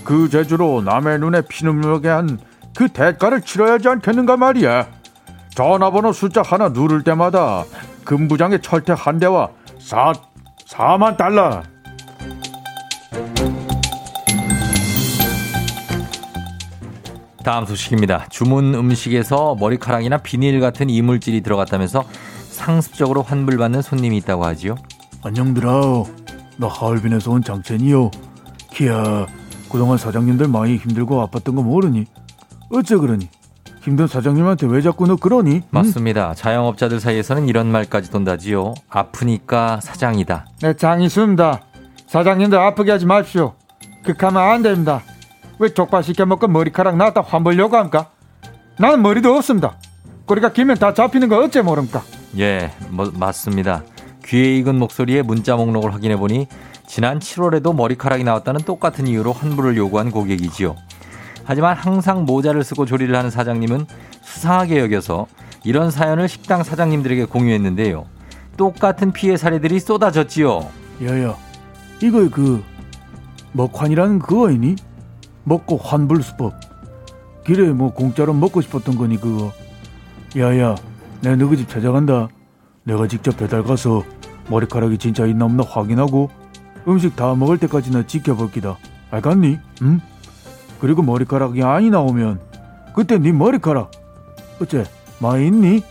그 재주로 남의 눈에 피눈물게 한 그 대가를 치러야지 않겠는가 말이야. 전화번호 숫자 하나 누를 때마다 금부장의 철퇴 한 대와 사, 4만 달러. 다음 소식입니다. 주문 음식에서 머리카락이나 비닐 같은 이물질이 들어갔다면서 상습적으로 환불받는 손님이 있다고 하지요. 안녕들아. 나 하얼빈에서 온 장첸이요. 키야, 그동안 사장님들 많이 힘들고 아팠던 거 모르니? 어째 그러니? 힘든 사장님한테 왜 자꾸 너 그러니? 응? 맞습니다. 자영업자들 사이에서는 이런 말까지 돈다지요. 아프니까 사장이다. 네, 장이수입니다. 사장님들 아프게 하지 마십시오. 극하면 안 됩니다. 왜 족발 시켜 먹고 머리카락 나왔다 환불려고 합니까? 나는 머리도 없습니다. 꼬리가 길면 다 잡히는 거 어째 모릅니까? 예, 뭐, 맞습니다. 귀에 익은 목소리에 문자 목록을 확인해 보니 지난 7월에도 머리카락이 나왔다는 똑같은 이유로 환불을 요구한 고객이지요. 하지만 항상 모자를 쓰고 조리를 하는 사장님은 수상하게 여겨서 이런 사연을 식당 사장님들에게 공유했는데요. 똑같은 피해 사례들이 쏟아졌지요. 야야, 이거 그 먹환이라는 그거 아니니? 먹고 환불 수법. 길에 뭐 공짜로 먹고 싶었던 거니 그거. 야야, 내가 너희 집 찾아간다. 내가 직접 배달 가서 머리카락이 진짜 있나 없나 확인하고 음식 다 먹을 때까지 나 지켜볼 기다. 알겠니? 응? 그리고 머리카락이 아니 나오면 그때 네 머리카락 어째 많이 있니?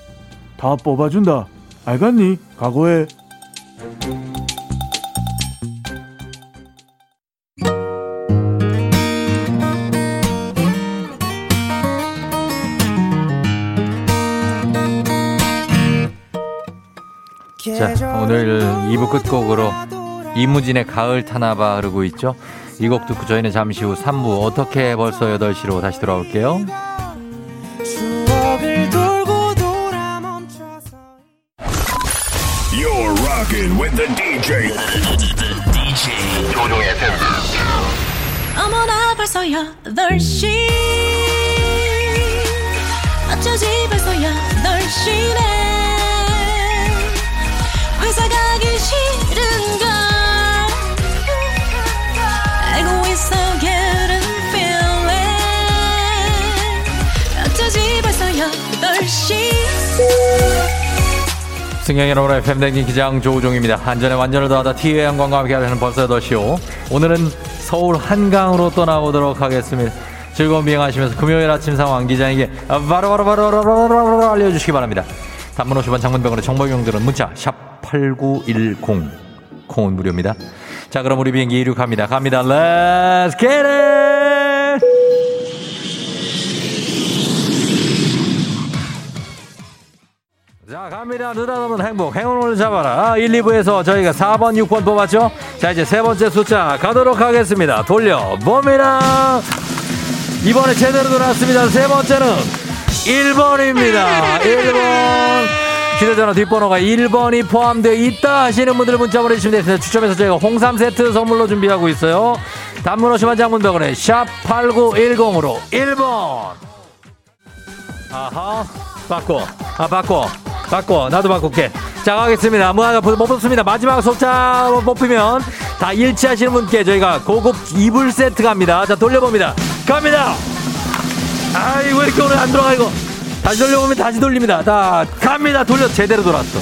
다 뽑아준다. 알겠니? 각오해. 자, 오늘 2부 끝곡으로 이무진의 가을 타나봐 흐르고 있죠. 이곡 듣고 저희는 잠시 후 3부 어떻게 벌써 8시로 다시 돌아올게요. 추억을 돌고 돌아 멈춰서 You're rocking with the DJ. DJ 조종의 FM. 어머나 벌써 8시 승경 여러분의 팬댕진 기장 조우종입니다. 안전에 완전을 더하다 티웨이 양광과 함께하는 벌써 8시오. 오늘은 서울 한강으로 떠나보도록 하겠습니다. 즐거운 비행하시면서 금요일 아침 상황 기장에게 바로바로 바로 바로 바로 알려주시기 바랍니다. 단문 50원 장문병원의 정보용들은 문자 샵 8910 콩은 무료입니다. 자 그럼 우리 비행기 이륙합니다. 갑니다. Let's! 느닷없는 행복 행운을 잡아라 1, 2부에서 저희가 4번 6번 뽑았죠 자 이제 세 번째 숫자 가도록 하겠습니다 돌려봅니다 이번에 제대로 돌아왔습니다 세 번째는 1번입니다 1번 휴대전화 뒷번호가 1번이 포함되어 있다 하시는 분들 문자 보내주시면 되겠습니다. 추첨해서 저희가 홍삼 세트 선물로 준비하고 있어요. 단문 50원 장문병원에 샵8910으로 1번. 아하. 바꿔. 아, 바꿔. 바꿔. 나도 바꿀게. 자, 가겠습니다. 뭐, 하나 못 뽑습니다. 마지막 숫자 뽑히면 다 일치하시는 분께 저희가 고급 이불 세트 갑니다. 자, 돌려봅니다. 갑니다. 아이, 왜 이렇게 오늘 안 돌아가, 이거. 다시 돌려보면 다시 돌립니다. 자, 갑니다. 돌려, 제대로 돌았어.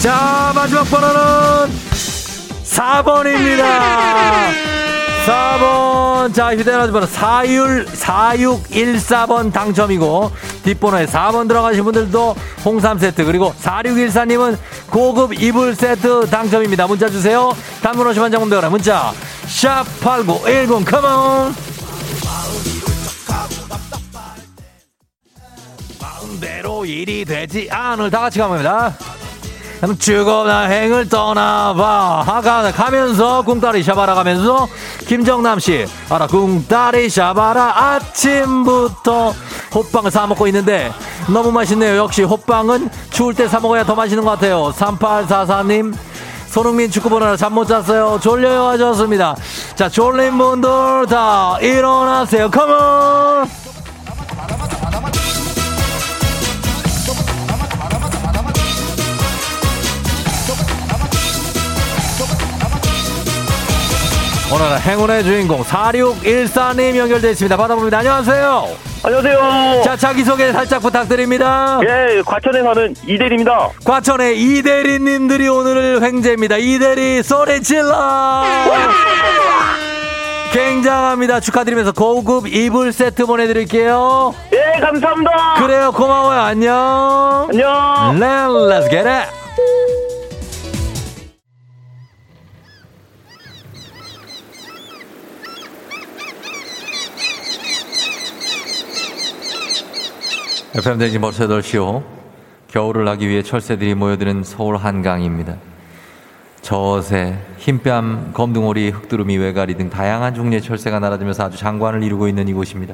자, 마지막 번호는 4번입니다. 4번. 자, 휴대전화 번호 4율 4614번 당첨이고, 뒷번호에 4번 들어가신 분들도 홍삼 세트, 그리고 4614님은 고급 이불 세트 당첨입니다. 문자 주세요. 단문 50원 장문대거나 문자. 샵 8910, 컴온! 마음대로 일이 되지 않을 다 같이 가봅니다. 죽어나 행을 떠나봐. 하가 가면서 궁따리 샤바라 가면서 김정남 씨. 알아 궁따리 샤바라 아침부터 호빵을 사 먹고 있는데 너무 맛있네요. 역시 호빵은 추울 때 사 먹어야 더 맛있는 것 같아요. 3844님 손흥민 축구 보느라 잠 못 잤어요. 졸려요. 하셨습니다. 자 졸린 분들 다 일어나세요. 컴온 오늘은 행운의 주인공 4614님 연결되어 있습니다. 받아봅니다. 안녕하세요. 안녕하세요. 자, 자기소개 살짝 부탁드립니다. 예, 과천에 사는 이대리입니다. 과천의 이대리님들이 오늘 횡재입니다. 이대리 소리 질러! 굉장합니다. 축하드리면서 고급 이불 세트 보내드릴게요. 예, 감사합니다. 그래요. 고마워요. 안녕. 안녕. Let's get it. FM 댕지 벌써 8시오. 겨울을 나기 위해 철새들이 모여드는 서울 한강입니다. 저새, 흰뺨, 검둥오리, 흑두루미, 외가리 등 다양한 종류의 철새가 날아들면서 아주 장관을 이루고 있는 이곳입니다.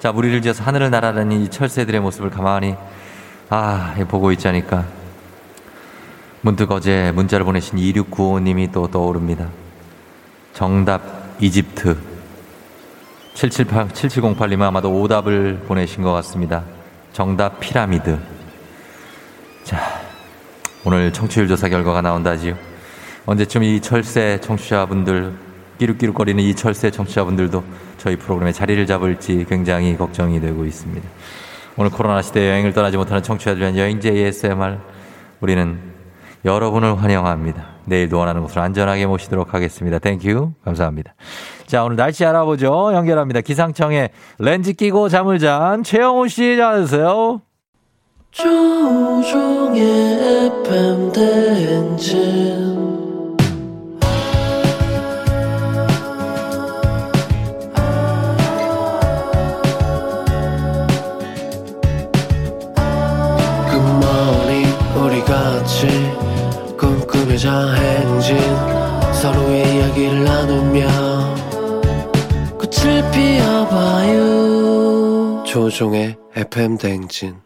자, 무리를 지어서 하늘을 날아다니는 이 철새들의 모습을 가만히, 아, 보고 있자니까. 문득 어제 문자를 보내신 2695님이 또 떠오릅니다. 정답, 이집트. 778, 7708님은 아마도 오답을 보내신 것 같습니다. 정답, 피라미드. 자, 오늘 청취율 조사 결과가 나온다지요. 언제쯤 이 철새 청취자분들, 끼룩끼룩거리는 이 철새 청취자분들도 저희 프로그램에 자리를 잡을지 굉장히 걱정이 되고 있습니다. 오늘 코로나 시대에 여행을 떠나지 못하는 청취자들 위한 여행지 ASMR 우리는 여러분을 환영합니다. 내일도 원하는 곳으로 안전하게 모시도록 하겠습니다. Thank you. 감사합니다. 자, 오늘 날씨 알아보죠. 연결합니다. 기상청에 렌즈 끼고 잠을 잔 최영호 씨 자주세요. 조종의 FM 대행진 FM 대행진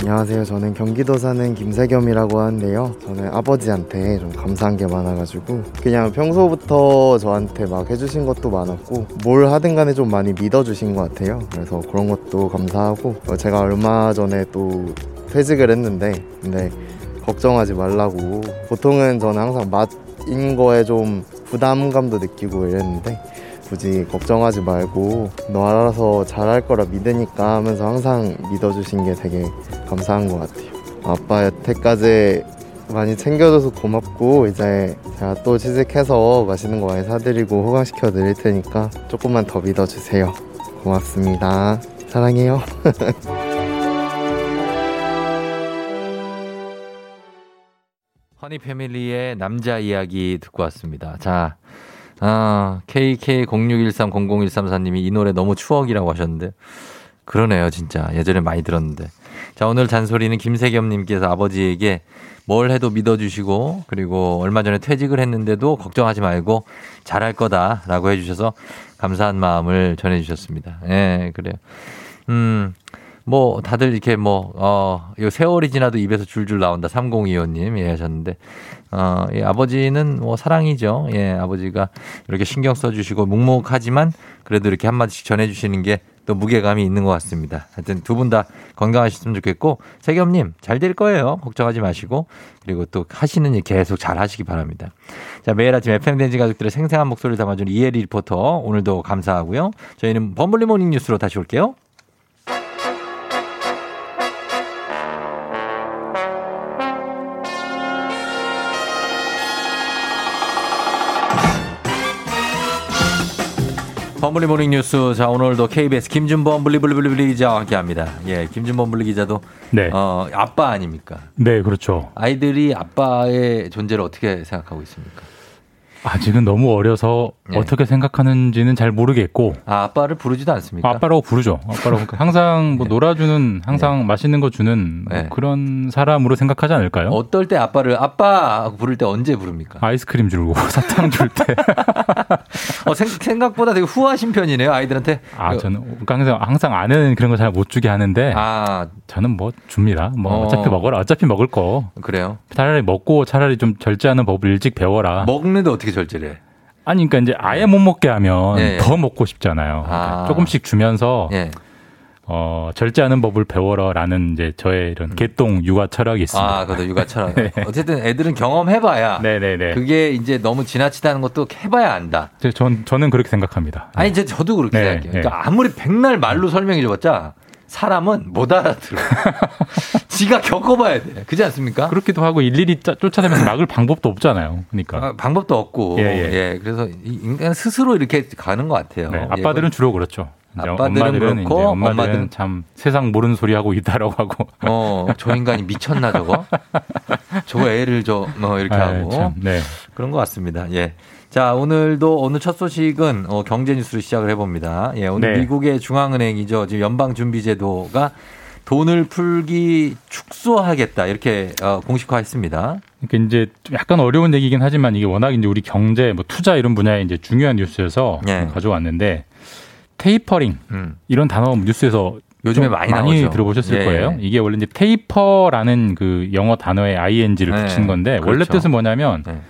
안녕하세요. 저는 경기도 사는 김세겸이라고 하는데요. 저는 아버지한테 좀 감사한 게 많아가지고 그냥 평소부터 저한테 막 해주신 것도 많았고 뭘 하든 간에 좀 많이 믿어주신 것 같아요. 그래서 그런 것도 감사하고 어, 제가 얼마 전에 또 퇴직을 했는데 근데 걱정하지 말라고 보통은 저는 항상 맛인 거에 좀 부담감도 느끼고 이랬는데 굳이 걱정하지 말고 너 알아서 잘할 거라 믿으니까 하면서 항상 믿어주신 게 되게 감사한 것 같아요. 아빠 여태까지 많이 챙겨줘서 고맙고 이제 제가 또 취직해서 맛있는 거 많이 사드리고 호강시켜 드릴 테니까 조금만 더 믿어주세요. 고맙습니다. 사랑해요. <laughs> 허니 패밀리의 남자 이야기 듣고 왔습니다. 자, 아, KK06130013사님이 이 노래 너무 추억이라고 하셨는데, 그러네요, 진짜. 예전에 많이 들었는데. 자, 오늘 잔소리는 김세겸님께서 아버지에게 뭘 해도 믿어주시고 그리고 얼마 전에 퇴직을 했는데도 걱정하지 말고 잘할 거다라고 해주셔서 감사한 마음을 전해주셨습니다. 예, 그래요. 음, 뭐 다들 이렇게 뭐, 어, 이 세월이 지나도 입에서 줄줄 나온다. 3025님 예 하셨는데, 어, 예, 아버지는 뭐 사랑이죠. 예, 아버지가 이렇게 신경 써주시고 묵묵하지만 그래도 이렇게 한마디씩 전해주시는 게 또 무게감이 있는 것 같습니다. 하여튼 두 분 다 건강하셨으면 좋겠고, 세겸님 잘 될 거예요. 걱정하지 마시고, 그리고 또 하시는 일 계속 잘 하시기 바랍니다. 자, 매일 아침 FM대행진 가족들의 생생한 목소리를 담아준 이혜리 리포터, 오늘도 감사하고요. 저희는 범블리 모닝 뉴스로 다시 올게요. 범블리 모닝 뉴스. 자, 오늘도 KBS 김준범 블리블리블리 기자와 함께 합니다. 예, 김준범 블리 기자도. 네. 어, 아빠 아닙니까? 네, 그렇죠. 아이들이 아빠의 존재를 어떻게 생각하고 있습니까? 아직은 너무 어려서 네. 어떻게 생각하는지는 잘 모르겠고. 아, 아빠를 부르지도 않습니까? 아빠라고 부르죠. 아빠라고. <laughs> 항상 뭐 놀아주는, 항상 맛있는 거 주는 뭐 네. 그런 사람으로 생각하지 않을까요? 어떨 때 아빠를 아빠 부를 때 언제 부릅니까? 아이스크림 줄고 <laughs> 사탕 줄 때. <laughs> 어, 생, 각보다 되게 후하신 편이네요, 아이들한테. 아, 저는 항상, 항상 아내는 그런 거 잘 못 주게 하는데. 아. 저는 뭐 줍니다. 뭐 어. 어차피 먹어라. 어차피 먹을 거. 그래요? 차라리 먹고 차라리 좀 절제하는 법을 일찍 배워라. 먹는데 어떻게 절제를 해? 아니, 그러니까 이제 아예 못 먹게 하면 예, 예. 더 먹고 싶잖아요. 그러니까 아. 조금씩 주면서 예. 어, 절제하는 법을 배워라라는 이제 저의 이런 개똥 육아 철학이 있습니다. 음. 아, 그것도 육아처럼. <laughs> 어쨌든 애들은 경험해봐야. 네네네. 그게 이제 너무 지나치다는 것도 해봐야 안다. 저- 전, 저는 그렇게 생각합니다. 아니, 이제 저도 그렇게 네, 생각해요. 네. 그러니까 아무리 백날 말로 설명해줘봤자 사람은 못 알아들어. <laughs> 지가 겪어봐야 돼. 그렇지 않습니까? 그렇기도 하고 일일이 짜- 쫓아다니면서 막을 방법도 없잖아요. 그러니까. 아, 방법도 없고. 예, 예, 예. 그래서 이 인간 스스로 이렇게 가는 것 같아요. 네, 예, 아빠들은 주로 그렇죠. 아빠들은 엄마들은 그렇고, 이제 엄마들은 엄마들은- 참 세상 모르는 소리 하고 있다라고 하고. 어, 저 인간이 미쳤나 저거? 저거 애를 저, 뭐, 이렇게 아, 하고. 참, 네. 그런 것 같습니다. 예. 자, 오늘도 오늘 첫 소식은 어, 경제 뉴스로 시작을 해봅니다. 예, 오늘 네. 미국의 중앙은행이죠. 지금 연방준비제도가 돈을 풀기 축소하겠다. 이렇게 어, 공식화했습니다. 그러니까 이제 좀 약간 어려운 얘기긴 하지만 이게 워낙 이제 우리 경제, 뭐 투자 이런 분야에 이제 중요한 뉴스여서 예. 가져왔는데 테이퍼링 음. 이런 단어 뉴스에서 요즘에 좀 많이 나오죠. 들어보셨을 예. 거예요. 이게 원래 이제 테이퍼라는 그 영어 단어에 ing를 네. 붙인 건데 원래 그렇죠. 뜻은 뭐냐면 네.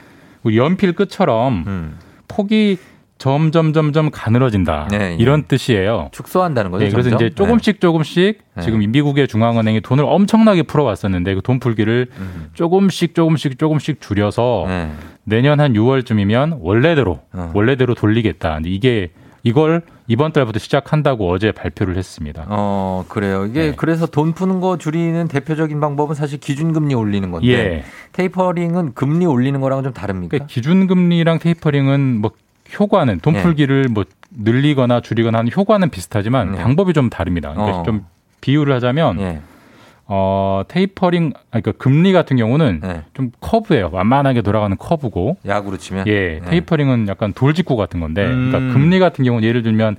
우리 연필 끝처럼 음. 폭이 점점 점점 가늘어진다 네, 예. 이런 뜻이에요. 축소한다는 거죠. 네, 그래서 점점? 이제 조금씩 조금씩 네. 지금 미국의 중앙은행이 돈을 엄청나게 풀어왔었는데 그 돈 풀기를 음. 조금씩 조금씩 조금씩 줄여서 네. 내년 한 6월쯤이면 원래대로 어. 원래대로 돌리겠다. 이게 이걸 이번 달부터 시작한다고 어제 발표를 했습니다. 어, 그래요. 이게 네. 그래서 돈 푸는 거 줄이는 대표적인 방법은 사실 기준금리 올리는 건데 예. 테이퍼링은 금리 올리는 거랑은 좀 다릅니까? 그러니까 기준금리랑 테이퍼링은 뭐 효과는 돈 예. 풀기를 뭐 늘리거나 줄이거나 하는 효과는 비슷하지만 네. 방법이 좀 다릅니다. 그러니까 어. 좀 비유를 하자면 예. 어, 테이퍼링 아니, 그러니까 금리 같은 경우는 네. 좀 커브예요. 완만하게 돌아가는 커브고 야구로 치면 예, 네. 테이퍼링은 약간 돌직구 같은 건데 음. 그러니까 금리 같은 경우는 예를 들면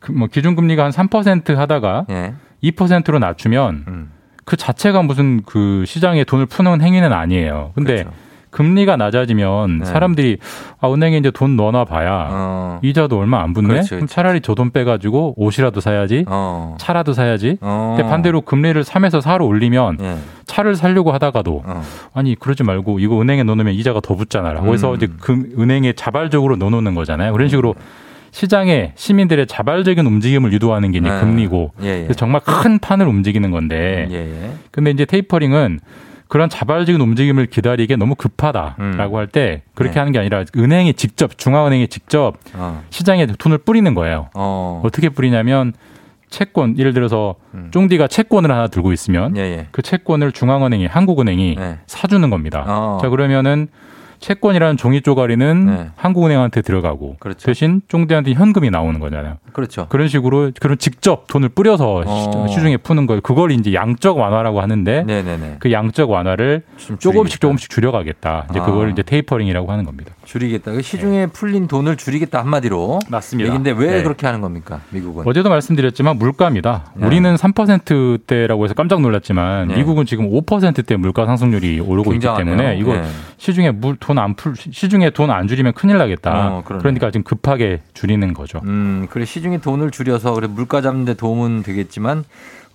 그 뭐 기준금리가 한 3% 하다가 예. 2%로 낮추면 음. 그 자체가 무슨 그 시장에 돈을 푸는 행위는 아니에요. 근데 그렇죠. 금리가 낮아지면 네. 사람들이 아 은행에 이제 돈 넣어놔 봐야 어. 이자도 얼마 안 붙네. 그렇죠, 그럼. 차라리 저 돈 빼가지고 옷이라도 사야지, 어. 차라도 사야지. 어. 근데 반대로 금리를 3에서 4로 올리면 예. 차를 살려고 하다가도 어. 아니 그러지 말고 이거 은행에 넣어놓으면 이자가 더 붙잖아라고 해서 음. 이제 금 은행에 자발적으로 넣어놓는 거잖아요. 그런 식으로 시장에 시민들의 자발적인 움직임을 유도하는 게 이제 네. 금리고 예, 예. 그래서 정말 큰 판을 움직이는 건데 예, 예. 근데 이제 테이퍼링은 그런 자발적인 움직임을 기다리기에 너무 급하다라고 음. 할때 그렇게 네. 하는 게 아니라 은행이 직접 중앙은행이 직접 어. 시장에 돈을 뿌리는 거예요. 어. 어떻게 뿌리냐면 채권 예를 들어서 음. 쫑디가 채권을 하나 들고 있으면 예, 예. 그 채권을 중앙은행이 한국은행이 네. 사주는 겁니다. 어. 자 그러면은 채권이라는 종이 쪼가리는 네. 한국은행한테 들어가고 대신 쫑대한테 현금이 나오는 거잖아요. 그렇죠. 그런 식으로 그런 직접 돈을 뿌려서 어. 시, 중에 푸는 걸 그걸 이제 양적 완화라고 하는데 네네네. 그 양적 완화를 조금씩 조금씩 줄여가겠다. 이제 아. 그걸 이제 테이퍼링이라고 하는 겁니다. 줄이겠다. 그 시중에 풀린 돈을 줄이겠다 한마디로. 맞습니다. 얘긴데 왜 네. 그렇게 하는 겁니까? 미국은. 어제도 말씀드렸지만 물가입니다. 네. 우리는 3%대라고 해서 깜짝 놀랐지만 네. 미국은 지금 5%대 물가 상승률이 오르고 굉장하네요. 있기 때문에 이거 네. 시중에 물 돈 안 풀 시중에 돈 안 줄이면 큰일 나겠다. 어. 그러니까 지금 급하게 줄이는 거죠. 음, 그래 시중에 돈을 줄여서 그래 물가 잡는 데 도움은 되겠지만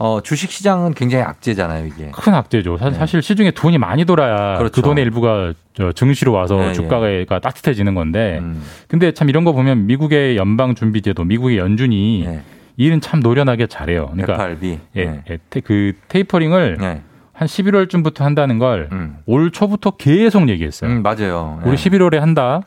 어, 주식 시장은 굉장히 악재잖아요, 이게. 큰 악재죠. 사- 사실 시중에 돈이 많이 돌아야 네. 그렇죠. 그 돈의 일부가 저 증시로 와서 예, 예. 주가가 따뜻해지는 건데. 음. 근데 참 이런 거 보면 미국의 연방 준비제도, 미국의 연준이 네. 일은 참 노련하게 잘해요. 그러니까 FRB. 예, 네. 예, 테- 그 테이퍼링을 네. 한 11월쯤부터 한다는 걸올 음. 초부터 계속 얘기했어요. 음, 맞아요. 우리 11월에 한다.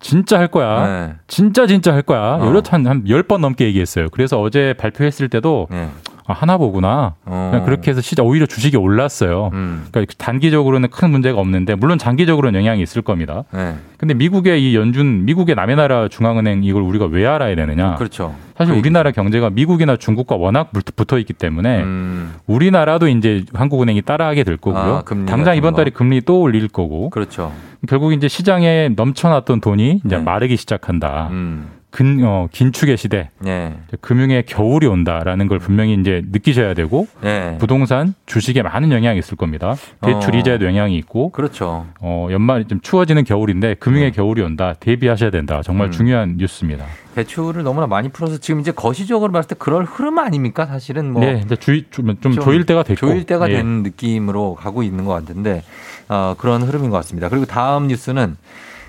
진짜 할 거야. 네. 진짜 진짜 할 거야. 어. 여러 한, 한 10번 넘게 얘기했어요. 그래서 어제 발표했을 때도 네. 아, 하나 보구나. 어. 그냥 그렇게 해서 시장 오히려 주식이 올랐어요. 음. 그러니까 단기적으로는 큰 문제가 없는데 물론 장기적으로는 영향이 있을 겁니다. 네. 근데 미국의 이 연준, 미국의 남의 나라 중앙은행 이걸 우리가 왜 알아야 되느냐? 그렇죠. 사실 우리나라 경제가 미국이나 중국과 워낙 물- 붙어 있기 때문에 음. 우리나라도 이제 한국은행이 따라하게 될 거고요. 아, 당장 이번 거. 달에 금리 또 올릴 거고. 그렇죠. 결국 이제 시장에 넘쳐났던 돈이 이제 마르기 시작한다. 음. 근, 어, 긴축의 시대. 네. 금융의 겨울이 온다라는 걸 분명히 이제 느끼셔야 되고 네. 부동산, 주식에 많은 영향이 있을 겁니다. 대출 어. 이자에도 영향이 있고 그렇죠. 어, 연말 좀 추워지는 겨울인데 금융의 겨울이 온다. 대비하셔야 된다. 정말 음. 중요한 뉴스입니다. 대출을 너무나 많이 풀어서 지금 이제 거시적으로 봤을 때 그럴 흐름 아닙니까? 사실은 뭐 네, 이제 주의 좀, 좀 조일 때가 됐고 조일 때가 예. 된 느낌으로 가고 있는 것 같은데 어, 그런 흐름인 것 같습니다. 그리고 다음 뉴스는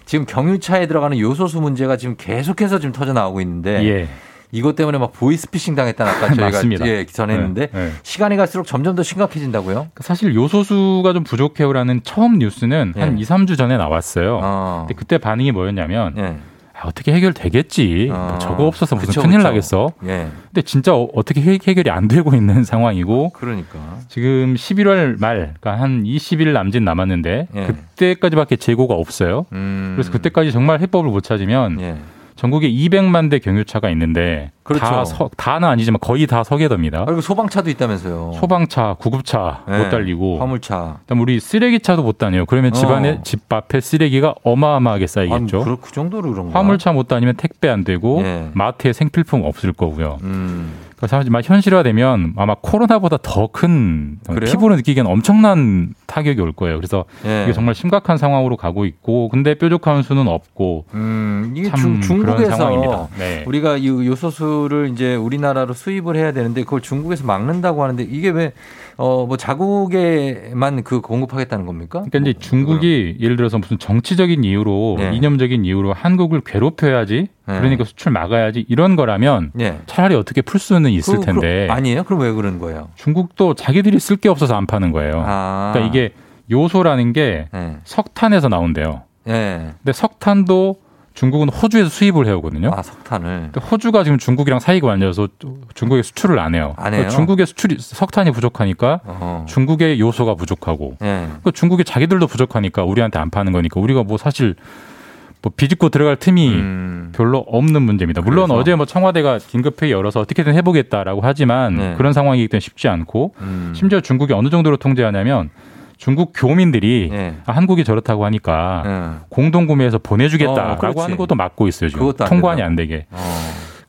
지금 경유차에 들어가는 요소수 문제가 지금 계속해서 지금 터져 나오고 있는데 예. 이것 때문에 막 보이스피싱 당했다는 아까 저희가. <laughs> 예, 전했는데 네, 네. 시간이 갈수록 점점 더 심각해진다고요? 사실 요소수가 좀 부족해요라는 처음 뉴스는 예. 한 2, 3주 전에 나왔어요. 어. 근데 그때 반응이 뭐였냐면 예. 아, 어떻게 해결되겠지. 어. 저거 없어서 무슨 그쵸, 큰일 그쵸. 나겠어. 예. 근데 진짜 어, 떻게 해결이 안 되고 있는 <laughs> 상황이고 그러니까. 지금 11월 말, 그러니까 한 20일 남짓 남았는데 예. 그때까지밖에 재고가 없어요. 음. 그래서 그때까지 정말 해법을 못 찾으면 예. 전국에 200만 대 경유차가 있는데 그렇죠. 다 서, 다는 아니지만 거의 다 서게 됩니다. 그리고 소방차도 있다면서요. 소방차, 구급차 예. 못 달리고 화물차. 그다음 우리 쓰레기차도 못 다녀요. 그러면 집안에 어. 집 앞에 쓰레기가 어마어마하게 쌓이겠죠. 아니, 그, 그 정도로 그런 거. 화물차 못 다니면 택배 안 되고 예. 마트에 생필품 없을 거고요. 음. 그래서 사실 막 현실화되면 아마 코로나보다 더 큰? 피부로 느끼기엔 엄청난 타격이 올 거예요. 그래서 예. 이게 정말 심각한 상황으로 가고 있고 근데 뾰족한 수는 없고 음, 이게 참 중, 상황입니다. 네. 우리가 이 요소수를 이제 우리나라로 수입을 해야 되는데 그걸 중국에서 막는다고 하는데 이게 왜 어 뭐 자국에만 그 공급하겠다는 겁니까? 그러니까 이제 중국이 예를 들어서 무슨 정치적인 이유로 네. 이념적인 이유로 한국을 괴롭혀야지 네. 그러니까 수출 막아야지 이런 거라면 예. 차라리 어떻게 풀 수는 있을 그- 텐데 그럼 아니에요? 그럼 왜 그런 거예요? 중국도 자기들이 쓸 게 없어서 안 파는 거예요. 아. 그러니까 이게 요소라는 게 예. 석탄에서 나온대요. 예. 근데 석탄도 중국은 호주에서 수입을 해오거든요. 아, 석탄을. 근데 호주가 지금 중국이랑 사이가 완전해서 중국에 수출을 안 해요. 안 해요? 그러니까 중국의 수출이 석탄이 부족하니까 어허. 중국의 요소가 부족하고 예. 그 중국이 자기들도 부족하니까 우리한테 안 파는 거니까 우리가 뭐 사실 뭐 비집고 들어갈 틈이 음. 별로 없는 문제입니다. 물론 그래서? 어제 뭐 청와대가 긴급회의 열어서 어떻게든 해보겠다라고 하지만 네. 그런 상황이기 때문에 쉽지 않고 음. 심지어 중국이 어느 정도로 통제하냐면 중국 교민들이 예. 아, 한국이 저렇다고 하니까 예. 공동 구매해서 어, 보내주겠다라고 그렇지. 하는 것도 막고 있어요 지금 통관이. 안 되게. 어.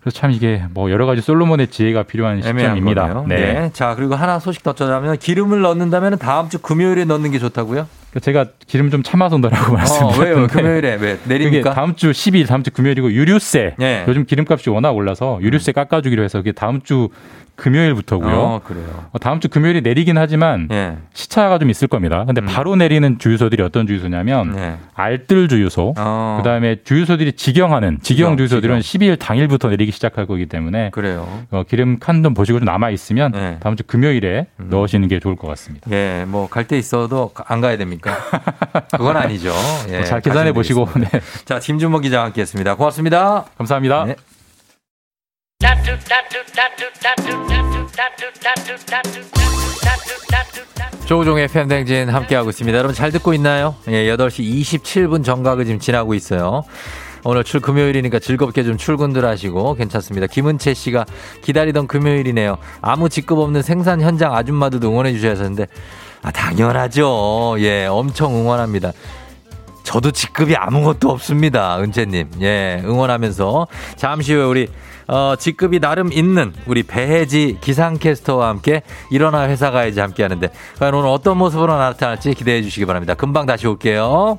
그래서 참 이게 뭐 여러 가지 솔로몬의 지혜가 필요한 시점입니다. 네. 네. 자, 그리고 하나 소식 더 전하면 기름을 넣는다면 다음 주 금요일에 넣는 게 좋다고요? 그러니까 제가 기름 좀 참아서 <laughs> 어, 말씀드렸는데 왜요? 금요일에 왜 내립니까? 다음 주 10일 다음 주 금요일이고 유류세 네. 요즘 기름값이 워낙 올라서 유류세 깎아주기로 해서 그게 다음 주 금요일부터고요. 어, 그래요. 어, 다음 주 금요일에 내리긴 하지만 예. 시차가 좀 있을 겁니다. 근데 바로 내리는 주유소들이 어떤 주유소냐면 네. 알뜰 주유소, 어. 그다음에 주유소들이 직영하는 직영 직영, 주유소들은 직영. 12일 당일부터 내리기 시작할 거기 때문에 그래요. 어, 기름 칸 좀 보시고 좀 남아 있으면 네. 다음 주 금요일에 넣으시는 게 좋을 것 같습니다. 예, 뭐 갈 때 있어도 안 가야 됩니 까? <laughs> 그건 아니죠. 예, 뭐잘 계산해 보시고 네. <laughs> 자, 김준모 기자와 함께 했습니다. 고맙습니다. 감사합니다. 네. 조우종의 팬댕진 함께하고 있습니다. 여러분 잘 듣고 있나요? 예, 8시 27분 정각을 지금 지나고 있어요. 오늘 출 금요일이니까 즐겁게 좀 출근들 하시고 괜찮습니다. 김은채 씨가 기다리던 금요일이네요. 아무 직급 없는 생산 현장 아줌마들도 응원해 주셔야 하는데 아 당연하죠. 예, 엄청 응원합니다. 저도 직급이 아무것도 없습니다. 은채님. 예, 응원하면서 잠시 후에 우리 어, 직급이 나름 있는 우리 배혜지 기상캐스터와 함께 일어나 회사 가야지 함께 하는데 과연 오늘 어떤 모습으로 나타날지 기대해 주시기 바랍니다. 금방 다시 올게요.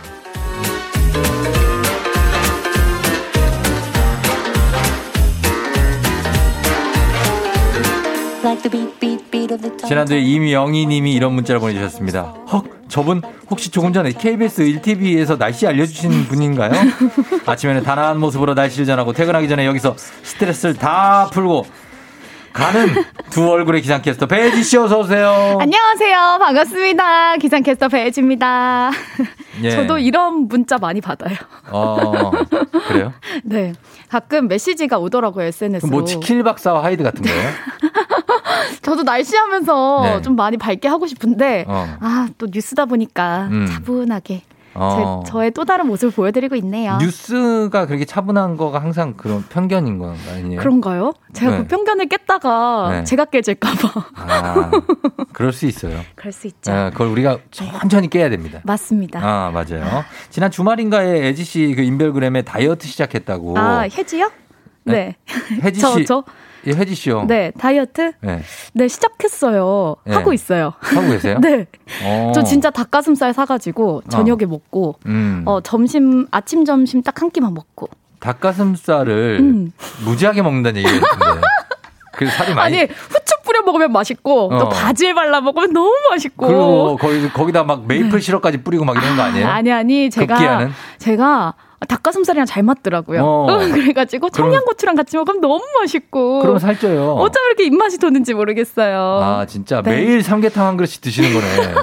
지난주에 이명희 님이 이런 문자를 보내주셨습니다. 헉, 저분 혹시 조금 전에 KBS 1TV에서 날씨 알려주신 분인가요? <laughs> 아침에는 단아한 모습으로 날씨를 전하고 퇴근하기 전에 여기서 스트레스를 다 풀고 가는 두 얼굴의 기상캐스터 배지 씨 어서 오세요. 안녕하세요. 반갑습니다. 기상캐스터 배혜지입니다. 예. 저도 이런 문자 많이 받아요. 어, 그래요? 네. 가끔 메시지가 오더라고요, SNS로. 뭐 치킨 박사와 하이드 같은 거예요? <laughs> 저도 날씨 하면서 네. 좀 많이 밝게 하고 싶은데, 어. 아, 또 뉴스다 보니까 음. 차분하게 어. 제, 저의 또 다른 모습을 보여드리고 있네요. 뉴스가 그렇게 차분한 거가 항상 그런 편견인 건가 아니에요? 그런가요? 제가 네. 그 편견을 깼다가 네. 제가 깨질까봐. <laughs> 아, 그럴 수 있어요. 그럴 수 있죠. 아, 그걸 우리가 천천히 깨야 됩니다. 맞습니다. 아, 맞아요. 지난 주말인가에 애지 씨 그 인별그램에 다이어트 시작했다고. 아, 혜지요? 네. 혜지 <laughs> 저, 씨. 저? 예, 혜지 씨요. 네, 다이어트? 네. 네, 시작했어요. 네. 하고 있어요. 하고 계세요? <laughs> 네. 어. 저 진짜 닭가슴살 사가지고 저녁에 먹고, 음. 어, 점심, 아침, 점심 딱 한 끼만 먹고. 닭가슴살을 음. 무지하게 먹는다는 얘기 같은데. 그 살이 많이. 아니, 후추 뿌려 먹으면 맛있고, 어. 또 바질 발라 먹으면 너무 맛있고. 그리고 거기, 거기다 막 메이플 시럽까지 뿌리고 막 이런 거 아니에요? 아니, 아니, 제가, 급기야는? 제가 닭가슴살이랑 잘 맞더라고요. 어. <laughs> 그래가지고 청양고추랑 같이 먹으면 너무 맛있고. 그럼 살쪄요. 어쩜 이렇게 입맛이 돋는지 모르겠어요. 아, 진짜 네. 매일 삼계탕 한 그릇씩 드시는 거네.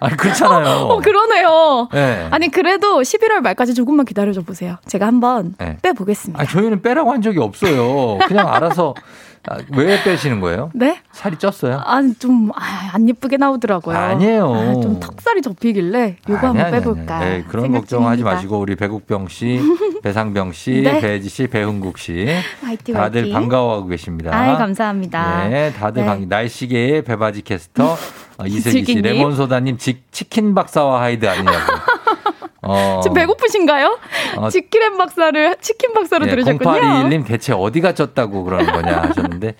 아니, 그렇잖아요. <laughs> 어, 그러네요. 네. 아니, 그래도 11월 말까지 조금만 기다려줘 보세요. 제가 한번 네. 빼 보겠습니다. 아니, 저희는 빼라고 한 적이 없어요. 그냥 알아서. <laughs> 아, 왜 빼시는 거예요? 네? 살이 쪘어요? 아, 좀, 아, 안 예쁘게 나오더라고요. 아니에요. 아, 좀 턱살이 접히길래 요거 아니, 한번 아니, 아니, 빼볼까. 아니. 네, 그런 걱정하지 중입니다. 마시고 우리 배국병 씨, <laughs> 배상병 씨, 네. 배지 씨, 배흥국 씨 화이팅, 다들 화이팅. 반가워하고 계십니다. 아이, 감사합니다. 네, 다들 네. 반 날씨계의 배바지 캐스터 <laughs> 어, 이슬기 씨, 이슬기님. 레몬 소다님 직- 치킨 박사와 하이드 아니냐고. <laughs> 어, <laughs> 지금 배고프신가요? 어. 치킨 박사를, 치킨 박사로 네, 들으셨군요. 0821님 대체 어디가 쪘다고 그러는 거냐 하셨는데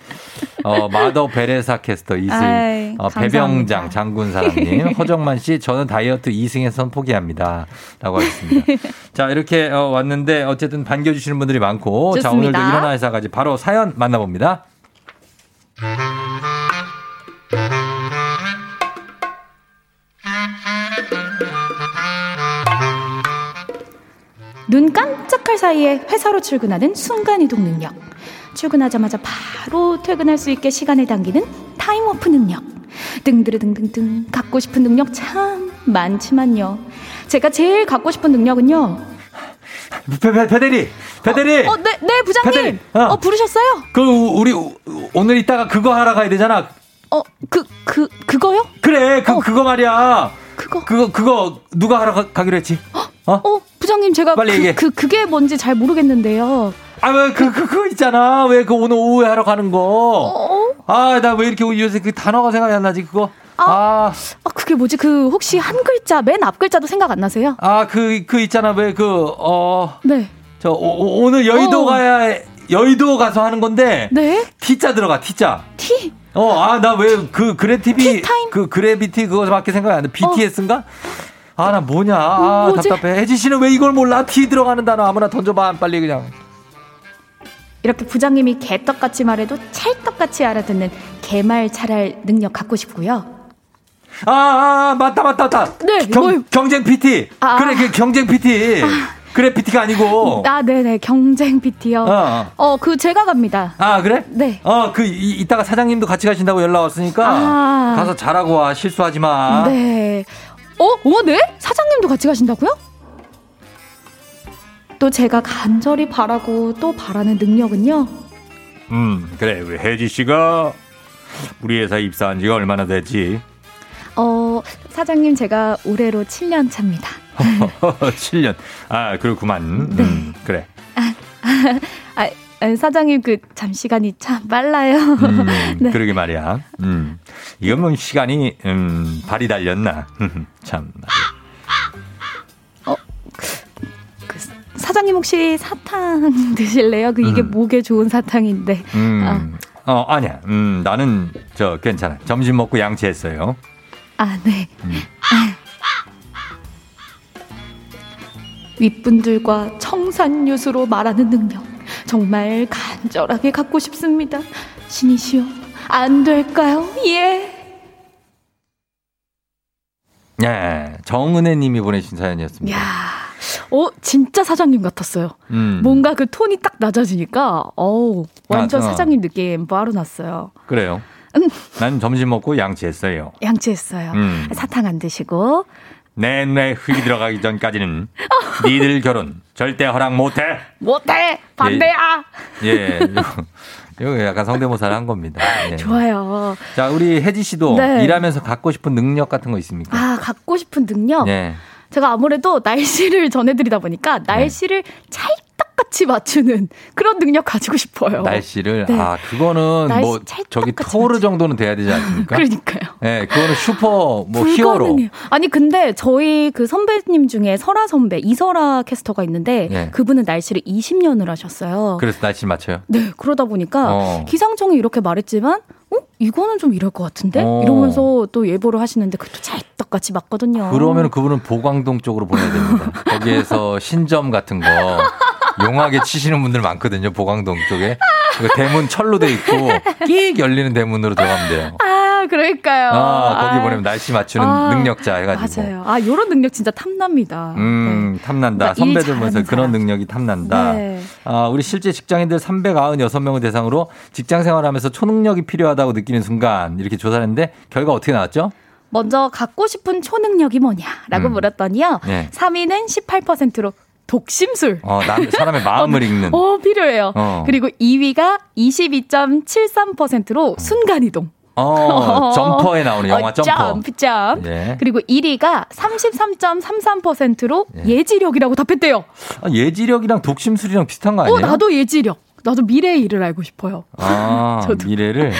어, 마더 베레사 캐스터 아이, 어. 배병장 장군 사람님 <laughs> 허정만 씨 저는 다이어트 이승에선 포기합니다 라고 하셨습니다 자 이렇게 어, 왔는데 어쨌든 반겨주시는 분들이 많고 자 좋습니다. 오늘도 일어나 회사까지 바로 사연 만나봅니다 눈 깜짝할 사이에 회사로 출근하는 순간이동 능력. 출근하자마자 바로 퇴근할 수 있게 시간을 당기는 time warp 능력. 등드르등등등 갖고 싶은 능력 참 많지만요. 제가 제일 갖고 싶은 능력은요. 배, 배, 배대리 배대리 어, 네, 네 부장님. 배대리, 어. 어. 부르셨어요? 그 우리 우- 오늘 이따가 그거 하러 가야 되잖아 어, 그, 그, 그거요? 그래 그 그거 말이야 그거 그거 그거 누가 하러 가, 가기로 했지 어? 어, 부장님 제가 빨리 그, 얘기해. 그 그게 뭔지 잘 모르겠는데요. 아, 왜, 그, 그, 그거 있잖아. 왜 그 오늘 오후에 하러 가는 거. 어? 아, 나 왜 이렇게 요새 그 단어가 생각이 안 나지, 그거. 아, 아, 그게 뭐지? 그 혹시 한 글자 맨 앞 글자도 생각 안 나세요? 아, 그, 그 있잖아. 왜 그, 어, 네. 저, 오, 오늘 여의도 어. 가야, 여의도 가서 하는 건데. 네? T자 들어가, T자. T. 어, 아, 나 왜 그, 그래티비. 그, 그래비티 그거밖에 생각이 안 나. BTS인가? 아, 나 뭐냐. 아, 어. 뭐지? 답답해. 혜지 씨는 왜 이걸 몰라? T 들어가는 단어 아무나 던져봐. 빨리 그냥. 이렇게 부장님이 개떡같이 말해도 찰떡같이 알아듣는 개말 잘할 능력 갖고 싶고요. 아, 아, 맞다, 맞다, 맞다. 네, 경, 경쟁 PT. 아, 그래, 그 경쟁 PT. 그래, PT가 아니고. 아, 네네. 경쟁 PT요. 어, 어. 어, 그 제가 갑니다. 아, 그래? 네. 어, 그, 이, 이따가 사장님도 같이 가신다고 연락 왔으니까. 아. 가서 잘하고 와. 실수하지 마. 네. 어, 어, 네? 사장님도 같이 가신다고요? 또 제가 간절히 바라고 또 바라는 능력은요. 음, 그래. 우리 혜지 씨가 우리 회사에 입사한 지가 얼마나 됐지? 어, 사장님 제가 올해로 7년 차입니다. <laughs> 7년. 아, 그렇구만. 음, 그래. 아, 아, 사장님 그 잠시간이 참 빨라요. 음, <laughs> 네. 그러게 말이야. 음. 이건 뭐 시간이, 음, 발이 달렸나. <laughs> 참. 사장님 혹시 사탕 <laughs> 드실래요? 그 이게 음. 목에 좋은 사탕인데. 음. 어, 아니야. 음, 나는, 저, 괜찮아. 점심 먹고 양치했어요. 아, 네. 음. 윗분들과 청산유수로 말하는 능력 정말 간절하게 갖고 싶습니다. 신이시여, 안 될까요? 예. 예, 정은혜 님이 보내신 사연이었습니다. 야, 어 진짜 사장님 같았어요. 음. 뭔가 그 톤이 딱 낮아지니까, 어우 완전 아, 어. 사장님 느낌 바로 났어요. 그래요. 난 점심 먹고 양치했어요. 양치했어요. 음. 사탕 안 드시고. 내 눈에 흙이 들어가기 전까지는 니들 결혼 절대 허락 못해. 못해 반대야. 예, 요, 요 약간 성대모사를 한 겁니다. 예. 좋아요. 자, 우리 혜지 씨도 네. 일하면서 갖고 싶은 능력 같은 거 있습니까? 아 갖고 싶은 능력. 예. 제가 아무래도 날씨를 전해드리다 보니까 날씨를 찰 떡같이 맞추는 그런 능력 가지고 싶어요. 날씨를 네. 아 그거는 날씨 뭐 저기 토르 정도는 돼야 되지 않습니까? <laughs> 그러니까요. 예, 그거는 슈퍼 뭐 히어로. 아니 근데 저희 그 선배님 중에 설아 선배 이설아 캐스터가 있는데 예. 그분은 날씨를 20년을 하셨어요. 그래서 날씨 맞춰요. 네 그러다 보니까 어. 기상청이 이렇게 말했지만 어 이거는 좀 이럴 것 같은데 어. 이러면서 또 예보를 하시는데 그것도 찰떡같이 맞거든요. 그러면 그분은 보광동 쪽으로 보내야 됩니다. 거기에서 신점 같은 거 용하게 치시는 분들 많거든요. 보광동 쪽에. 그 대문 철로 돼 있고 끼익 열리는 대문으로 들어가면 돼요. 아 그러니까요. 아, 거기 아, 보내면 날씨 맞추는 아, 능력자 해가지고. 맞아요. 아 요런 능력 진짜 탐납니다. 음, 탐난다. 그러니까 일 선배들 보면서 그런. 능력이 탐난다. 네. 아, 우리 실제 직장인들 396명을 대상으로 직장 생활하면서 초능력이 필요하다고 느끼는 순간 이렇게 조사를 했는데 결과 어떻게 나왔죠? 먼저 갖고 싶은 초능력이 뭐냐라고 음. 물었더니요. 네. 3위는 18%로 독심술. 어, 남, 사람의 마음을 <laughs> 읽는. 어, 필요해요. 어. 그리고 2위가 22.73%로 순간이동. 어, <laughs> 점퍼에 나오는 영화 어, 점퍼. 점프, 점. 네. 그리고 1위가 33.33%로 예. 예지력이라고 답했대요. 아, 예지력이랑 독심술이랑 비슷한 거 아니에요? 어, 나도 예지력. 나도 미래의 일을 알고 싶어요. 아, <laughs> 저도. 미래를.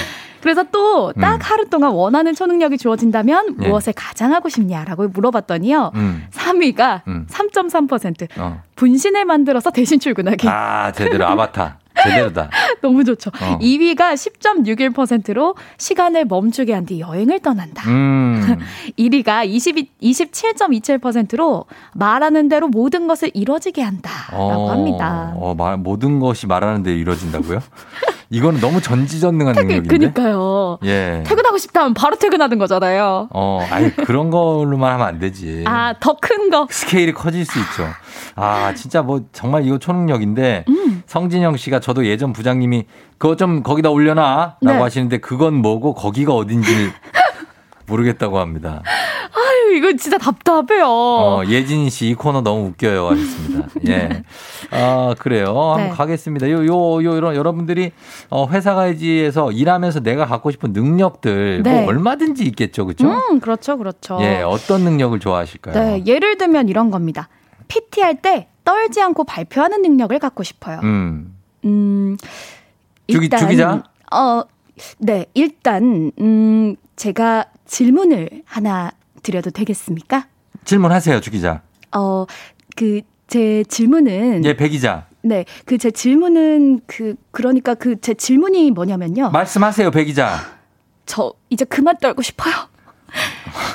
그래서 또딱 음. 하루 동안 원하는 초능력이 주어진다면 예. 무엇을 가장 하고 싶냐라고 물어봤더니요. 음. 3위가 음. 3.3%. 어. 분신을 만들어서 대신 출근하기. 아, 제대로 아바타. 제대로다. <laughs> 너무 좋죠. 어. 2위가 10.61%로 시간을 멈추게 한 뒤 여행을 떠난다. 음. 1위가 22, 27.27%로 말하는 대로 모든 것을 이뤄지게 한다라고 합니다. 어, 말, 모든 것이 말하는 데 이루어진다고요? <laughs> 이거는 너무 전지전능한 능력인데. 그니까요. 예. 퇴근하고 싶다면 바로 퇴근하는 거잖아요. 어, 아니 그런 걸로만 하면 안 되지. 아, 더 큰 거. 스케일이 커질 수 있죠. 아, 진짜 뭐 정말 이거 초능력인데 음. 성진영 씨가 저도 예전 부장님이 그거 좀 거기다 올려놔라고 네. 하시는데 그건 뭐고 거기가 어딘지 모르겠다고 합니다. 아유, 이거 진짜 답답해요. 어, 예진 씨 이 코너 너무 웃겨요 하셨습니다. <laughs> 예. 아, 그래요. 네. 한번 가겠습니다. 요, 요, 요, 이런, 여러분들이, 어, 회사 가야지에서 일하면서 내가 갖고 싶은 능력들, 네. 뭐 얼마든지 있겠죠. 그죠? 음, 그렇죠, 그렇죠. 예, 어떤 능력을 좋아하실까요? 네, 예를 들면 이런 겁니다. PT 할 때 떨지 않고 발표하는 능력을 갖고 싶어요. 음. 음, 주기- 주기자? 어, 네, 일단, 음, 제가 질문을 하나 드려도 되겠습니까? 질문하세요, 주 기자. 어, 그, 제 질문은. 예, 배 기자. 네, 그 제 질문은 그, 그러니까 그 제 질문이 뭐냐면요. 말씀하세요, 배 기자. 저 이제 그만 떨고 싶어요.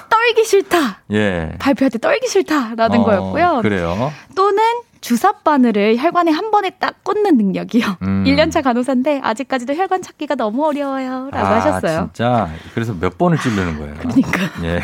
떨기 싫다. 예. 발표할 때 떨기 싫다라는 어, 거였고요. 그래요. 또는 주사 바늘을 혈관에 한 번에 딱 꽂는 능력이요. 음. 1년차 간호사인데 아직까지도 혈관 찾기가 너무 어려워요. 라고 아, 하셨어요. 진짜 그래서 몇 번을 찌르는 거예요. 그러니까. <laughs> 예.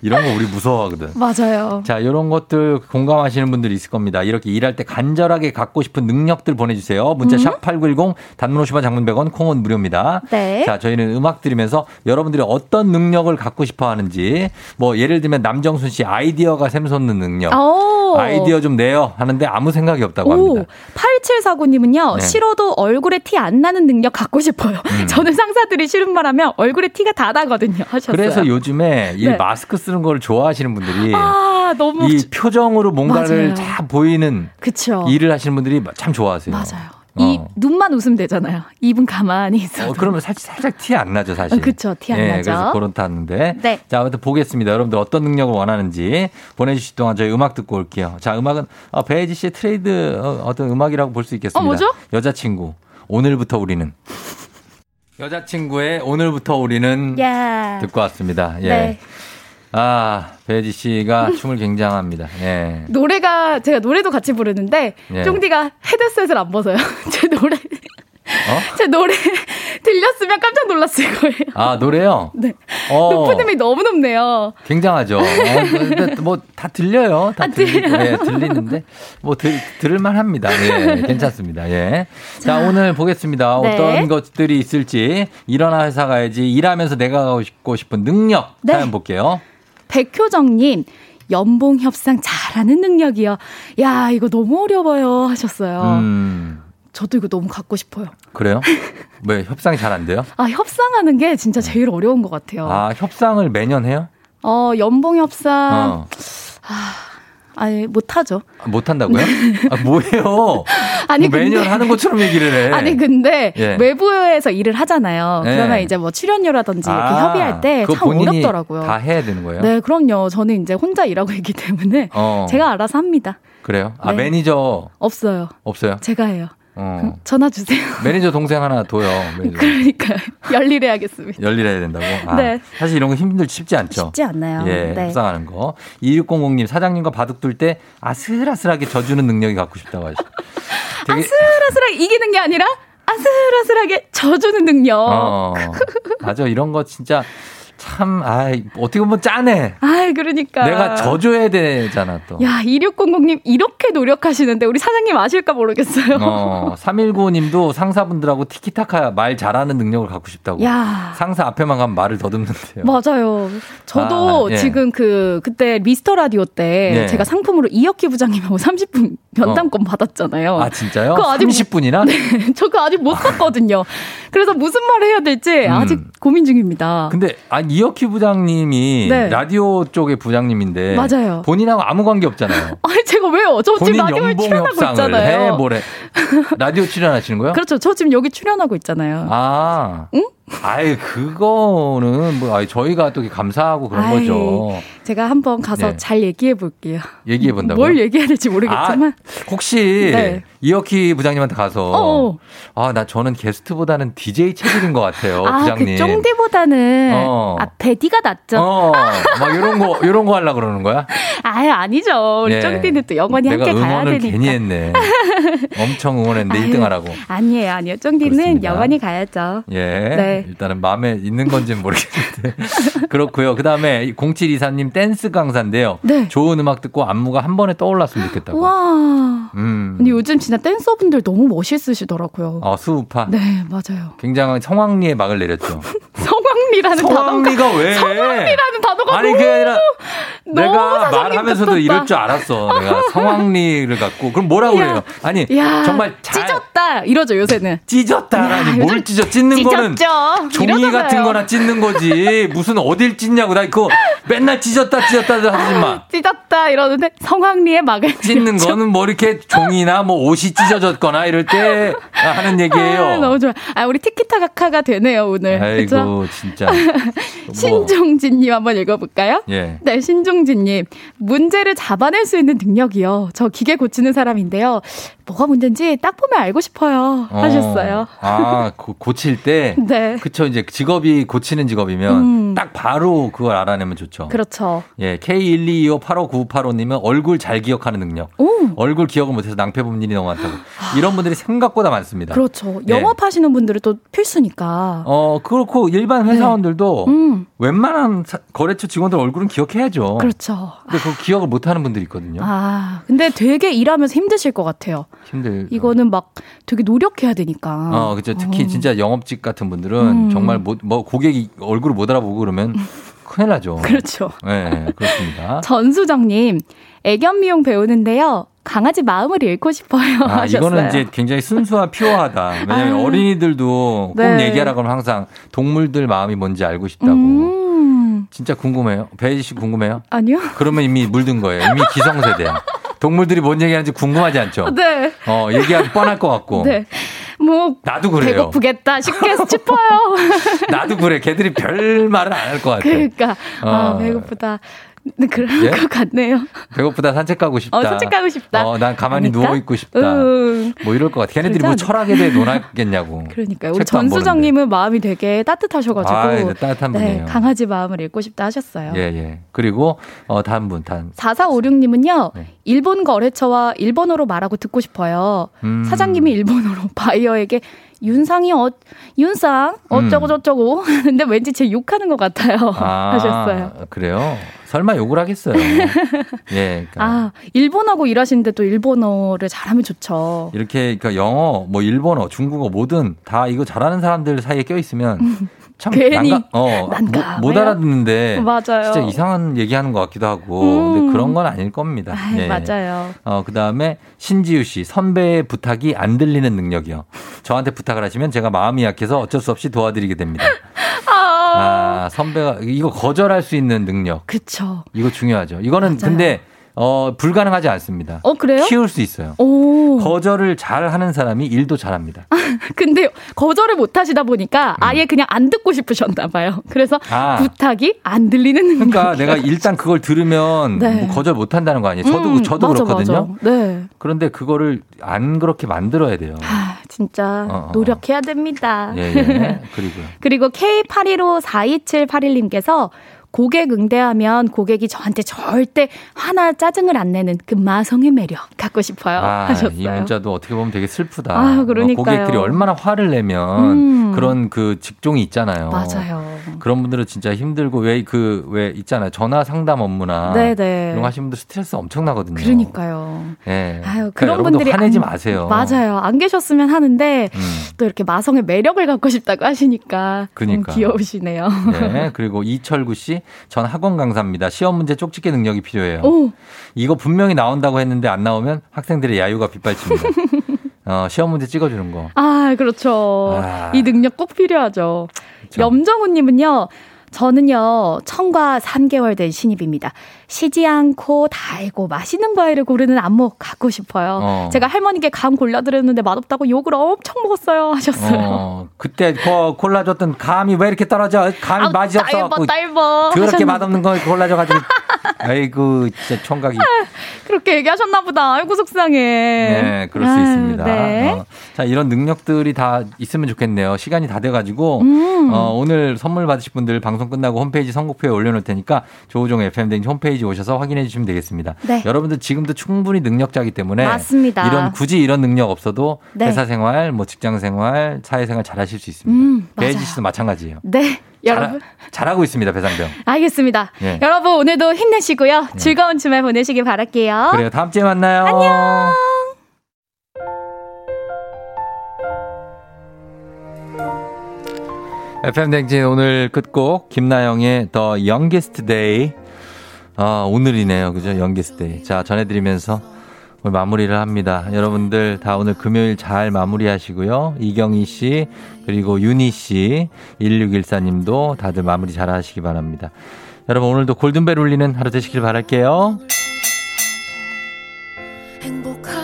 이런 거 우리 무서워하거든. 맞아요. 자, 이런 것들 공감하시는 분들이 있을 겁니다. 이렇게 일할 때 간절하게 갖고 싶은 능력들 보내주세요. 문자 음. 샵 8910, 단문 50원, 장문 100원, 콩은 무료입니다. 네. 자, 저희는 음악 들으면서 여러분들이 어떤 능력을 갖고 싶어 하는지, 뭐, 예를 들면 남정순 씨 아이디어가 샘솟는 능력. 오. 아이디어 좀 내요 하는데 아무 생각이 없다고 오, 합니다. 8749님은요, 네. 싫어도 얼굴에 티 안 나는 능력 갖고 싶어요. 음. <laughs> 저는 상사들이 싫은 말 하면 얼굴에 티가 다 나거든요. 하셨어요. 그래서 요즘에 이 네. 마스크 쓰는 걸 좋아하시는 분들이 아, 너무. 이 표정으로 뭔가를 맞아요. 다 보이는 그쵸. 일을 하시는 분들이 참 좋아하세요. 맞아요. 이 눈만 웃으면 되잖아요. 입은 가만히 있어. 어, 그러면 살짝, 살짝 티 안 나죠, 사실. 어, 그쵸, 티안 예, 나죠. 그래서 그렇다는데. 네. 자, 아무튼 보겠습니다. 여러분들 어떤 능력을 원하는지 보내주실 동안 저희 음악 듣고 올게요. 자, 음악은 어, 배혜지 씨의 트레이드 어, 어떤 음악이라고 볼 수 있겠습니다. 어, 뭐죠? 여자친구. 오늘부터 우리는. 여자친구의 오늘부터 우리는 야. 듣고 왔습니다. 예. 네. 아, 배혜지 씨가 춤을 <laughs> 굉장합니다. 예. 노래가 제가 노래도 같이 부르는데 예. 쫑디가 헤드셋을 안 벗어요. <laughs> 제 노래 어? <laughs> 제 노래 들렸으면 깜짝 놀랐을 거예요. 아, 노래요? 네. 어. 높은 음이 너무 높네요. 굉장하죠. 어, 근데 뭐 다 들려요. 다 아, 들려요. 예, 들리는데 뭐 들, 들을만 합니다. 예, 괜찮습니다. 예. 자, 오늘 보겠습니다. 네. 어떤 것들이 있을지 일어나 회사 가야지 일하면서 내가 가고 싶고 싶은 능력 네. 사연 볼게요. 백효정님 연봉 협상 잘하는 능력이요. 야 이거 너무 어려워요 하셨어요. 음, 저도 이거 너무 갖고 싶어요. 그래요? <laughs> 왜 협상이 잘 안 돼요? 아 협상하는 게 진짜 제일 어려운 것 같아요. 아, 협상을 매년 해요? 어 연봉 협상 어. 아 니 못하죠. 아, 못 한다고요? 아, 뭐예요? <laughs> 아니, 뭐 매년 근데- 하는 것처럼 얘기를 해. 아니 근데 예. 외부에서 일을 하잖아요. 네. 그러면 이제 뭐 출연료라든지 이렇게 아, 협의할 때 참 어렵더라고요. 다 해야 되는 거예요? 네, 그럼요. 저는 이제 혼자 일하고 있기 때문에 어. 제가 알아서 합니다. 그래요? 아, 네. 매니저 없어요. 없어요? 제가 해요. 어. 전화 주세요. 매니저 동생 하나 둬요. 매니저. 그러니까 열일해야겠습니다. 열일해야 된다고? 아, 네. 사실 이런 거 힘들 쉽지 않죠. 쉽지 않나요? 예, 네. 협상하는 거. 2600님, 사장님과 바둑 둘 때 아슬아슬하게 져주는 능력이 갖고 싶다고 하시죠. 되게, 아슬아슬하게 이기는 게 아니라 아슬아슬하게 져주는 능력. 어, 맞아. 이런 거 진짜 참, 아 어떻게 보면 짠해. 아이, 그러니까. 내가 져줘야 되잖아, 또. 야, 2600님 이렇게 노력하시는데 우리 사장님 아실까 모르겠어요. 어, 319님도 상사분들하고 티키타카 말 잘하는 능력을 갖고 싶다고. 야. 상사 앞에만 가면 말을 더듬는데요. 맞아요. 저도 아, 예. 지금 그 그때 미스터 라디오 때 예. 제가 상품으로 이혁희 부장님하고 30분 면담권 받았잖아요. 아, 진짜요? 아직 30분이나? <laughs> 네, 저 그거 아직 못 <laughs> 썼거든요. 그래서 무슨 말을 해야 될지 음. 아직 고민 중입니다. 근데 아니 이혁희 부장님이 네. 라디오 쪽의 부장님인데 맞아요. 본인하고 아무 관계 없잖아요. <laughs> 아니 제가 왜요? 저 지금 라디오에 출연하고 있잖아요. 해 뭐래. 라디오 출연하시는 거요? <laughs> 그렇죠. 저 지금 여기 출연하고 있잖아요. 아. 응? 아이 그거는 뭐 아이 저희가 또 감사하고 그런 아이, 거죠. 제가 한번 가서 네. 잘 얘기해 볼게요. 얘기해 본다고. 뭘 얘기해야 될지 모르겠지만. 혹시 네. 이혁희 부장님한테 가서 어어. 아나 저는 게스트보다는 DJ 체질인 것 같아요, 아, 부장님. 그 쫑디보다는 어. 아 베디가 낫죠. 어, 막 이런 거 이런 거 하려 그러는 거야? 아유 아니죠. 우리 예. 쫑디는 또 영원히 함께 가야 응원을 되니까. 괜히 했네. 엄청 응원했는데 <laughs> 아유, 1등 하라고. 아니에요, 아니에요. 쫑디는. 영원히 가야죠. 예. 네. 일단은 마음에 있는 건지는 모르겠는데. <laughs> 그렇고요. 그 다음에 0724님 댄스 강사인데요. 네. 좋은 음악 듣고 안무가 한 번에 떠올랐으면 좋겠다고. 와. 음. 근데 요즘 진짜 댄서분들 너무 멋있으시더라고요. 어, 수우파. 네, 맞아요. 굉장한 성황리에 막을 내렸죠. <laughs> 성황리라는 성황리가 단어가 왜? <laughs> 성황리라는 단어가 아니, 그게 아니라 내가 말하면서도 같았다. 이럴 줄 알았어. 내가 성황리를 갖고. 그럼 뭐라고 야. 그래요? 아니, 야, 정말 잘 찢었다 이러죠 요새는. 찢었다라니 야, 뭘 찢어 찢는 거는 종이 이러잖아요. 같은 거나 찢는 거지 <laughs> 무슨 어딜 찢냐고 나 이거 맨날 찢었다 찢었다 하지 마 <laughs> 찢었다 이러는데 성황리에 막을 찢는. 거는 뭐 이렇게 종이나 뭐 옷이 찢어졌거나 이럴 때 하는 얘기예요 아, 너무 좋아. 아, 우리 티키타카가 되네요, 오늘. 아이고 그죠? 진짜 뭐, <laughs> 신종진 님 한번 읽어 볼까요? 예. 네, 이승진님, 문제를 잡아낼 수 있는 능력이요. 저 기계 고치는 사람인데요. 뭐가 문제인지 딱 보면 알고 싶어요. 하셨어요. 어, 아, 고, 고칠 때. 네. 그쵸. 이제 직업이 고치는 직업이면 음. 딱 바로 그걸 알아내면 좋죠. 그렇죠. 예, K122585985님은 얼굴 잘 기억하는 능력. 얼굴 기억을 못해서 낭패 본 일이 너무 많다고. 이런 분들이 생각보다 많습니다. 그렇죠. 예. 영업하시는 분들은 또 필수니까. 어, 그렇고 일반 회사원들도 음. 웬만한 사- 거래처 직원들 얼굴은 기억해야죠. 그렇죠. 근데 그 기억을 못 하는 분들이 있거든요. 아, 근데 되게 일하면서 힘드실 것 같아요. 힘들. 이거는 막 되게 노력해야 되니까. 어, 그죠. 특히 어. 진짜 영업직 같은 분들은 음. 정말 못, 뭐 고객이 얼굴을 못 알아보고 그러면 큰일 나죠. <laughs> 그렇죠. 네, 그렇습니다. <laughs> 전수정님, 애견 미용 배우는데요. 강아지 마음을 읽고 싶어요. 아, <laughs> 하셨어요. 이거는 이제 굉장히 순수와 피오하다. 왜냐면 아. 어린이들도 꼭 네. 얘기하라고 하면 항상 동물들 마음이 뭔지 알고 싶다고. 음, 진짜 궁금해요. 배지 씨 궁금해요? 아니요. 그러면 이미 물든 거예요. 이미 기성세대야. 동물들이 뭔 얘기하는지 궁금하지 않죠? 네. 어, 얘기하기 뻔할 것 같고. 네. 뭐, 나도 그래요. 배고프겠다 싶게 싶어요. <laughs> 나도 그래. 걔들이 별 말을 안 할 것 같아. 그러니까, 아, 어. 배고프다. 네, 그럴 예? 것 같네요. 배고프다 산책 가고 싶다. 어, 산책 가고 싶다. 어, 난 가만히 아닐까? 누워 있고 싶다. 음. 뭐 이럴 것 같아. 걔네들이 뭐 철학에 대해 논하겠냐고. <laughs> 그러니까요. 우리. 전수정님은 마음이 되게 따뜻하셔가지고. 아이, 네, 따뜻한 네, 분이에요. 강아지 마음을 읽고 싶다 하셨어요. 예, 예. 그리고 어 다음 분, 다음. 4456님은요, 네. 일본 거래처와 일본어로 말하고 듣고 싶어요. 음. 사장님이 일본어로 <laughs> 바이어에게 윤상이 어, 윤상, 어쩌고 저쩌고. <laughs> 근데 왠지 제 욕하는 것 같아요. 아, <laughs> 하셨어요. 그래요? 설마 욕을 하겠어요. <laughs> 예. 그러니까 아, 일본하고 일하시는데 또 일본어를 잘하면 좋죠. 이렇게 그러니까 영어, 뭐 일본어, 중국어 뭐든 다 이거 잘하는 사람들 사이에 껴 있으면 참 괜히 난감, 어, 난감해요. 못, 못 알아듣는데 맞아요. 진짜 이상한 얘기하는 것 같기도 하고 음. 근데 그런 건 아닐 겁니다. 아이, 예. 맞아요. 어, 그 다음에 신지유 씨, 선배의 부탁이 안 들리는 능력이요. 저한테 부탁을 하시면 제가 마음이 약해서 어쩔 수 없이 도와드리게 됩니다. <laughs> 아, 선배가, 이거 거절할 수 있는 능력. 그쵸. 이거 중요하죠. 이거는 근데, 어, 불가능하지 않습니다. 어, 그래요? 키울 수 있어요. 오. 거절을 잘 하는 사람이 일도 잘 합니다. 근데 거절을 못 하시다 보니까 아예 그냥 안 듣고 싶으셨나 봐요. 그래서 음. 아. 부탁이 안 들리는 능력. 그러니까 내가 일단 그걸 들으면 네. 뭐 거절 못 한다는 거 아니에요. 저도, 음, 저도 맞아, 그렇거든요. 맞아. 네. 그런데 그거를 안 그렇게 만들어야 돼요. 아, 진짜 어, 어. 노력해야 됩니다. 예, 예. 그리고요. <laughs> 그리고 K81542781님께서 고객 응대하면 고객이 저한테 절대 화나 짜증을 안 내는 그 마성의 매력 갖고 싶어요. 아, 하셨어요. 이 문자도 어떻게 보면 되게 슬프다. 아, 그러니까요. 어, 고객들이 얼마나 화를 내면 음. 그런 그 직종이 있잖아요. 맞아요. 그런 분들은 진짜 힘들고 왜 그왜 있잖아요. 전화 상담 업무나 네네. 이런 거 하시는 분들 스트레스 엄청나거든요. 그러니까요. 예. 아유, 그러니까 그런 여러분도 분들이 화내지 안- 마세요. 맞아요. 안 계셨으면 하는데 음. 또 이렇게 마성의 매력을 갖고 싶다고 하시니까 좀 그러니까요. 귀여우시네요. 네. 그리고 이철구 씨, 전 학원 강사입니다. 시험 문제 쪽집게 능력이 필요해요. 오. 이거 분명히 나온다고 했는데 안 나오면 학생들의 야유가 빗발칩니다. <laughs> 어, 시험 문제 찍어주는 거. 아, 그렇죠. 아. 이 능력 꼭 필요하죠. 염정우님은요, 저는요, 청과 3개월 된 신입입니다. 쉬지 않고 달고 맛있는 과일을 고르는 안목 갖고 싶어요. 어. 제가 할머니께 감 골라드렸는데 맛없다고 욕을 엄청 먹었어요. <laughs> 하셨어요. 어, 그때 그 골라 줬던 감이 왜 이렇게 떨어져? 감이 아우, 맛이 짧아, 없어갖고 짧아. 그렇게 하셨나 맛없는 걸 골라줘가지고 <laughs> 아이고 진짜 총각이 그렇게 얘기하셨나 보다. 아이고, 속상해. 네 그럴 수 아유, 있습니다. 네. 어, 자 이런 능력들이 다 있으면 좋겠네요. 시간이 다 돼가지고 음. 어, 오늘 선물 받으실 분들 방송 끝나고 홈페이지 선곡표에 올려놓을 테니까 조우종 FM 등 홈페이지 오셔서 확인해 주시면 되겠습니다. 네. 여러분들 지금도 충분히 능력자이기 때문에 맞습니다. 이런 굳이 이런 능력 없어도 네. 회사 생활, 뭐 직장 생활, 사회 생활 잘하실 수 있습니다. 음. 배지 씨도 마찬가지예요. 네. 여러분. 잘하 고 있습니다, 배상병. 알겠습니다. 예. 여러분, 오늘도 힘내시고요. 즐거운 주말 보내시길 바랄게요. 그래요. 다음 주에 만나요. 안녕. FM 댕진 오늘 끝곡 김나영의 Youngest Day. 아, 오늘이네요. 그죠? Youngest Day. 자, 전해드리면서 오늘 마무리를 합니다. 여러분들 다 오늘 금요일 잘 마무리하시고요. 이경희 씨, 그리고 윤희 씨, 1614님도 다들 마무리 잘 하시기 바랍니다. 여러분 오늘도 골든벨 울리는 하루 되시길 바랄게요. 행복한